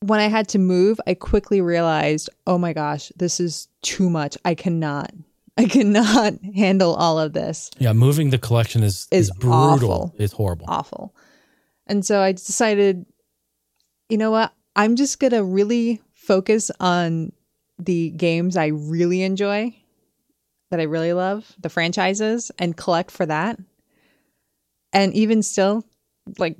when I had to move, I quickly realized, oh my gosh, this is too much. I cannot, I cannot handle all of this. Yeah, moving the collection is is, Is brutal. awful. It's horrible. awful. And so I decided, you know what? I'm just going to really focus on the games I really enjoy, that I really love, the franchises, and collect for that. And even still, like,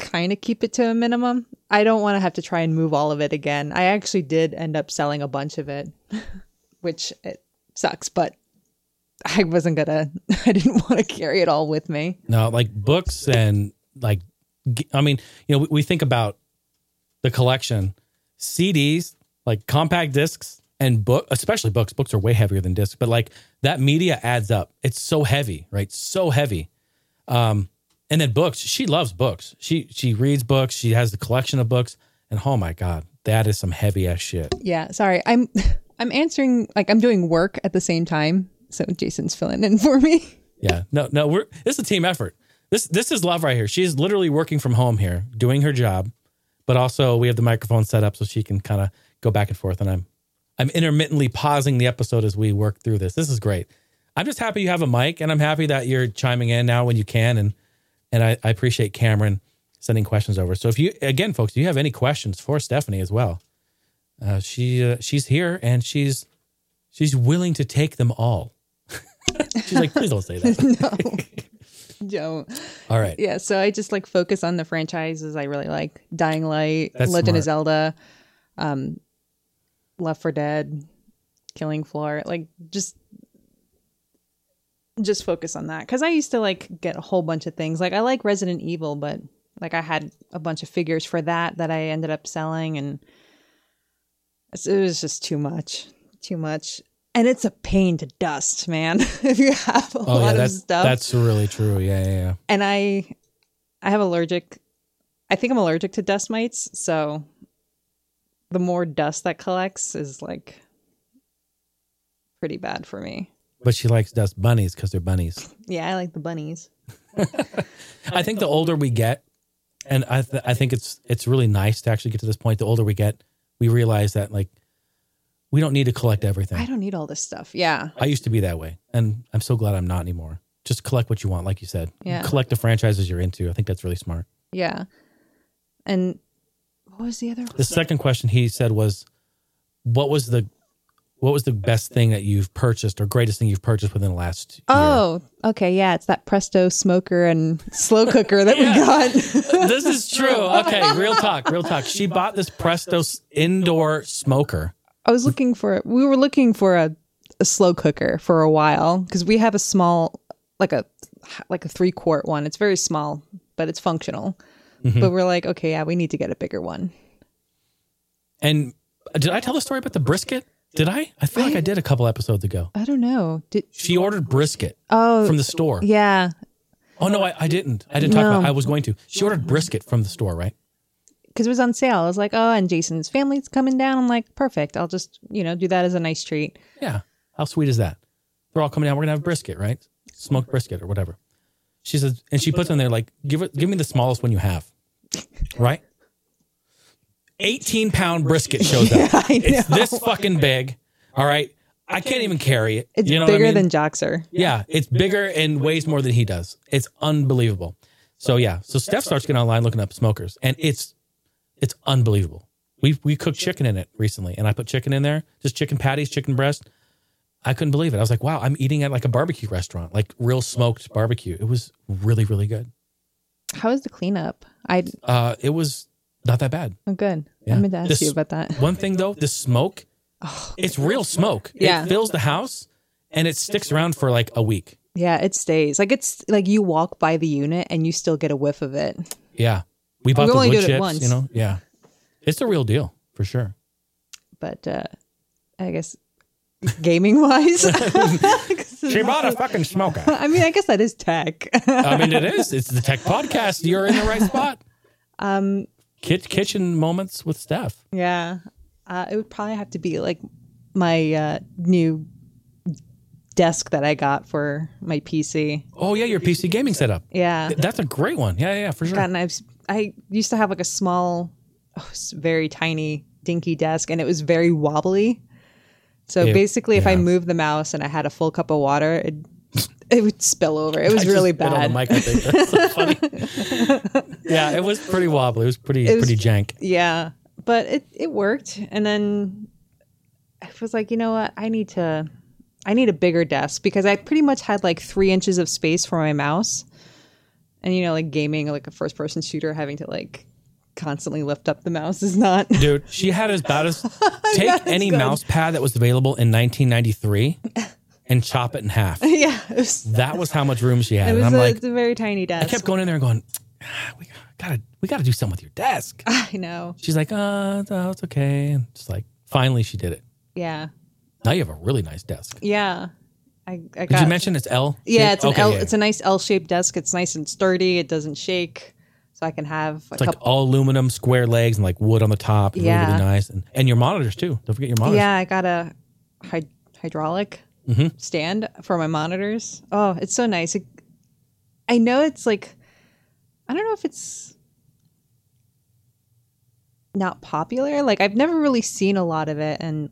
kind of keep it to a minimum. I don't want to have to try and move all of it again. I actually did end up selling a bunch of it, which it sucks, but I wasn't gonna, I didn't want to carry it all with me. No, like books and like, I mean, you know, we, we think about the collection, CDs, like compact discs and book, especially books. Books are way heavier than discs, but like that media adds up. It's so heavy, right? So heavy. Um, and then books. She loves books. She she reads books. She has the collection of books. And oh my god, that is some heavy ass shit. Yeah, sorry. I'm I'm answering like I'm doing work at the same time. So Jason's filling in for me. Yeah. No, no, we're this is a team effort. This this is love right here. She's literally working from home here, doing her job, but also we have the microphone set up so she can kind of go back and forth. And I'm I'm intermittently pausing the episode as we work through this. This is great. I'm just happy you have a mic, and I'm happy that you're chiming in now when you can. And and I, I appreciate Cameron sending questions over. So if you again, folks, if you have any questions for Stephanie as well, uh, she uh, she's here and she's she's willing to take them all. she's like, please don't say that. no, don't. All right. Yeah, so I just like focus on the franchises I really like. Dying Light, That's Legend of. Zelda, um Left for Dead, Killing Floor, like just just focus on that because I used to like get a whole bunch of things. Like I like Resident Evil, but like I had a bunch of figures for that that I ended up selling, and it was just too much, too much. And it's a pain to dust, man. if you have a Oh lot yeah, of stuff, that's really true. Yeah, yeah, yeah. and I, I have allergic. I think I'm allergic to dust mites, so the more dust that collects is like pretty bad for me. But she likes dust bunnies because they're bunnies. Yeah, I like the bunnies. I think the older we get, and I th- I think it's it's really nice to actually get to this point. The older we get, we realize that like we don't need to collect everything. I don't need all this stuff. Yeah. I used to be that way, and I'm so glad I'm not anymore. Just collect what you want, like you said. Yeah. Collect the franchises you're into. I think that's really smart. Yeah. And what was the other The second question he said was, "What was the what was the best thing that you've purchased or greatest thing you've purchased within the last year?" Oh, okay. Yeah, it's that Presto smoker and slow cooker that we got. this is true. Okay, real talk, real talk. She bought this Presto indoor smoker. I was looking for it. we were looking for a, a slow cooker for a while because we have a small like a like a three quart one. It's very small, but it's functional. Mm-hmm. But we're like, okay, yeah, we need to get a bigger one. And uh, did I tell the story about the brisket? Did I? I feel like I did a couple episodes ago. I don't know. Did She ordered brisket oh from the store. yeah, Oh no, I, I didn't. I didn't talk No. about. I was going to. She ordered brisket from the store, right? because it was on sale. I was like, oh, and Jason's family's coming down. I'm like, perfect. I'll just you know do that as a nice treat. Yeah. How sweet is that? They're all coming down. We're gonna have brisket, right? Smoked brisket or whatever. She says, and she puts in there like, give it, give me the smallest one you have, right? Eighteen pound brisket shows up. I It's this fucking big. All right, I can't even carry it. It's you know what I bigger mean? than Joxer. Yeah, it's bigger and weighs more than he does. It's unbelievable. So yeah, so Steph starts getting online looking up smokers, and it's it's unbelievable. We we cooked chicken in it recently, and I put chicken in there, just chicken patties, chicken breast. I couldn't believe it. I was like, wow, I'm eating at like a barbecue restaurant, like real smoked barbecue. It was really really good. How was the cleanup? I Uh, it was not that bad. oh good. Yeah. I meant to ask This- you about that. One thing though, the smoke, it's real smoke. Yeah. It fills the house, and it sticks around for like a week. Yeah, it stays. Like it's like you walk by the unit and you still get a whiff of it. Yeah, we bought We the only wood did it chips. once. You know, yeah, it's the real deal for sure. But uh I guess gaming wise. She bought a fucking smoker. I mean, I guess that is tech. I mean, it is. It's the tech podcast. You're in the right spot. um Kit- kitchen moments with Steph. yeah. Uh it would probably have to be like my uh new desk that I got for my PC. Oh yeah, your PC gaming setup. Yeah. That's a great one. Yeah, yeah, yeah for sure. gotten I've I used to have like a small oh, very tiny dinky desk and it was very wobbly. So It- basically if I moved the mouse and I had a full cup of water, it it would spill over. It was I really just spit on the bad. mic, I think. That's so funny. yeah, it was pretty wobbly. It was pretty It was- pretty jank. Yeah. But it it worked and then I was like, you know what? I need to I need a bigger desk because I pretty much had like 3 inches of space for my mouse. And you know like gaming like a first person shooter having to like constantly lift up the mouse is not Dude, she had as bad as take any good. mouse pad that was available in 1993 and chop it in half. yeah, was That was how much room she had. It And was I'm a, like, it's a very tiny desk. I kept going in there and going, ah, we gotta, we gotta do something with your desk. I know. She's like, uh, no, it's okay. And just like, finally she did it. Yeah. Now you have a really nice desk. Yeah. I, I Did got you mention it's L? Yeah, it's an Okay, L yeah. it's a nice L shaped desk. It's nice and sturdy. It doesn't shake. So I can have a It's like all aluminum, square legs, and like wood on the top. Really, Yeah. really nice. And, and your monitors too. Don't forget your monitors. Yeah, I got a hy- hydraulic Mm-hmm. stand for my monitors. Oh, it's so nice. It, I know it's like I don't know if it's not popular. Like I've never really seen a lot of it in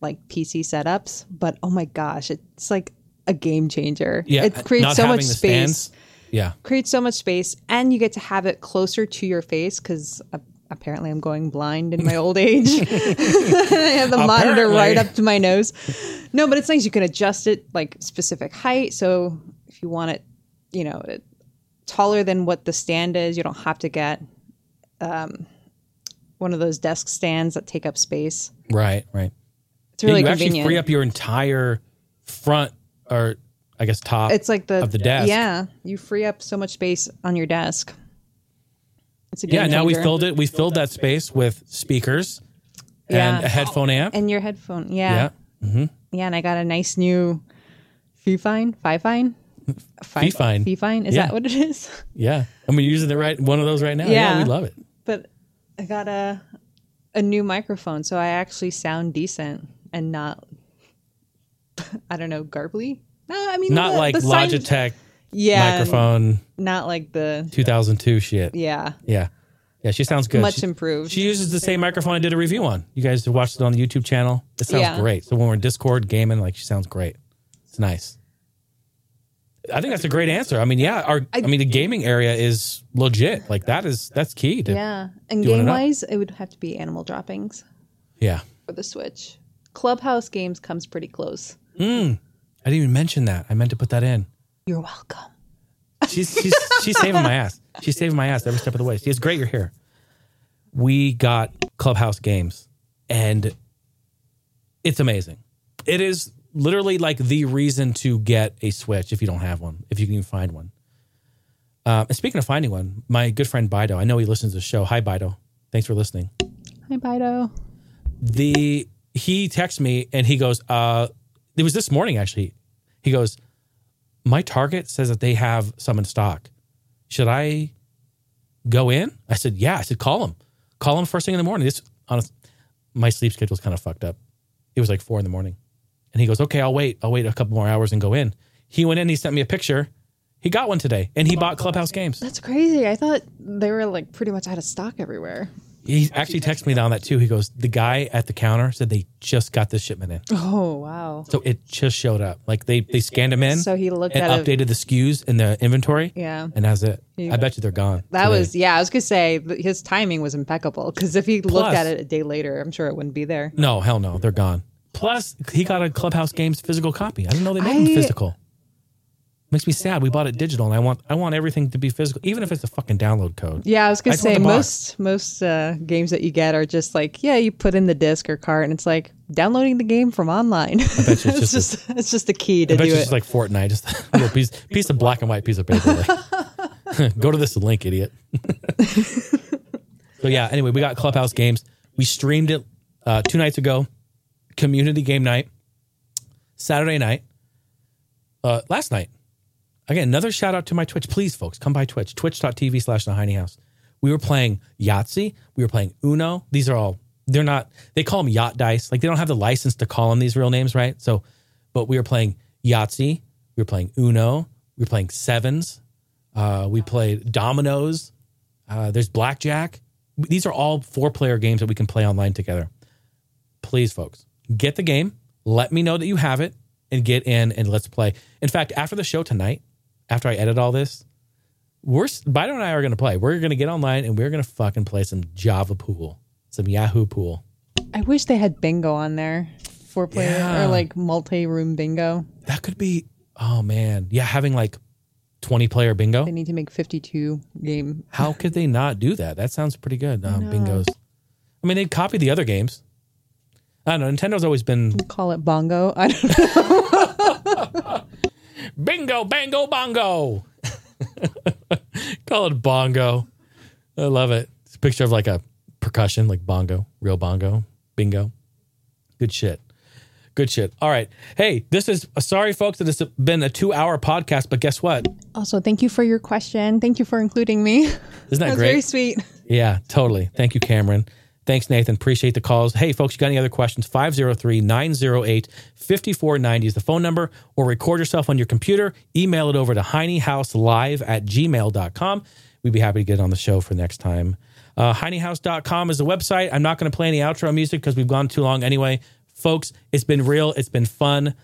like PC setups, but oh my gosh, it's like a game changer. Yeah. it creates so much space. stands. Yeah. Creates so much space, and you get to have it closer to your face because. Apparently, I'm going blind in my old age. I have the monitor right up to my nose. No, but it's nice. You can adjust it like specific height. So if you want it, you know, taller than what the stand is, you don't have to get um, one of those desk stands that take up space. Right. Right. It's really yeah, you convenient. actually free up your entire front, or I guess top. It's like the of the desk. Yeah, you free up so much space on your desk. It's a yeah. Now we filled it. We filled that space with speakers Yeah. and a headphone amp. and your headphone. yeah. Yeah, mm-hmm. yeah, and I got a nice new Fifine, Fifine, Fifine. Fifine. Is Yeah. that what it is? Yeah. I mean, using the right one of those right now. Yeah. Yeah. we love it. But I got a a new microphone, so I actually sound decent and not. I don't know, garbly. No, I mean Not the- like the Logitech yeah, microphone Not like the 2002 shit. yeah, Yeah. Yeah, she sounds good. much She- improved. She uses the same microphone I did a review on. You guys have watched it on the YouTube channel. It sounds Yeah. great. So when we're in Discord gaming, like she sounds great. It's nice. I think that's a great answer. I mean, yeah, our I, mean the gaming area is legit. Like that is that's key to yeah, and game wise, it would have to be Animal Droppings Yeah. for the Switch. Clubhouse games comes pretty close. Hmm. I didn't even mention that. I meant to put that in. You're welcome. She's she's she's saving my ass. She's saving my ass every step of the way. See, it's great you're here. We got Clubhouse games, and it's amazing. It is literally like the reason to get a Switch if you don't have one, if you can even find one. Um, and speaking of finding one, my good friend Bido, I know he listens to the show. Hi, Bido. Thanks for listening. Hi, Bido. the he texts me and he goes, uh, it was this morning actually. He goes, My Target says that they have some in stock. Should I go in? I said, Yeah. I said, call him. Call him first thing in the morning. This honest my sleep schedule's kind of fucked up. It was like four in the morning. And he goes, Okay, I'll wait. I'll wait a couple more hours and go in. He went in, he sent me a picture. He got one today and he bought Clubhouse games. That's crazy. I thought they were like pretty much out of stock everywhere. He actually texted me down that too. He goes, The guy at the counter said they just got this shipment in. Oh wow. So it just showed up. Like they they scanned them in. So he looked and at it- updated the SKUs in the inventory. Yeah. and that's it. He- I bet you they're gone. That today. was yeah. I was gonna say his timing was impeccable because if he Plus- looked at it a day later, I'm sure it wouldn't be there. no hell no. They're gone. Plus, he got a Clubhouse Games physical copy. I didn't know they made them physical. Makes me sad. We bought it digital, and I want I want everything to be physical, even if it's a fucking download code. Yeah, I was gonna I say most most uh, games that you get are just like yeah, you put in the disc or cart, and it's like downloading the game from online. I bet you it's it's just just it's just a key to I bet do you it. it's just like Fortnite, just a little piece piece of black and white piece of paper. like, Go to this link, idiot. so yeah. Anyway, we got Clubhouse games. We streamed it uh, two nights ago. Community game night. Saturday night. Uh, last night. Again, another shout out to my Twitch. Please, folks, come by Twitch. Twitch.tv slash the Hiney House. We were playing Yahtzee. We were playing Uno. These are all, they're not, they call them yacht dice. Like they don't have the license to call them these real names, right? So, but we were playing Yahtzee. We were playing Uno. We were playing Sevens. Uh, we played Dominoes. Uh, there's Blackjack. These are all four player games that we can play online together. Please, folks, get the game. Let me know that you have it and get in and let's play. In fact, after the show tonight, after I edit all this, we're Biden and I are going to play. We're going to get online and we're going to fucking play some Java pool, some Yahoo pool. I wish they had bingo on there, four player Yeah. or like multi room bingo. That could be. Oh man, yeah, having like twenty player bingo. They need to make 52 game. How could they not do that? That sounds pretty good. Um, bingos. I mean, they copy the other games. I don't know. Nintendo's always been Call it bongo. I don't know. bingo, bango, bongo. Call it bongo. I love it. It's a picture of like a percussion, like bongo, real bongo, bingo. Good shit. Good shit. All right. Hey, this is uh, sorry, folks, that it's been a two hour podcast, but guess what? Also, thank you for your question. Thank you for including me. Isn't that That's great? very sweet. Yeah, totally. Thank you, Cameron. Thanks, Nathan. Appreciate the calls. Hey, folks, you got any other questions? 503 908 5490 is the phone number, or record yourself on your computer. Email it over to hineyhouselive at gmail.com. We'd be happy to get on the show for next time. Uh, hineyhouse.com is the website. I'm not going to play any outro music because we've gone too long anyway. Folks, it's been real. It's been fun.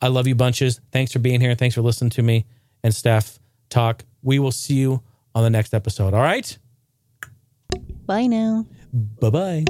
I love you bunches. Thanks for being here. Thanks for listening to me and Steph talk. We will see you on the next episode. All right? Bye now. Bye bye.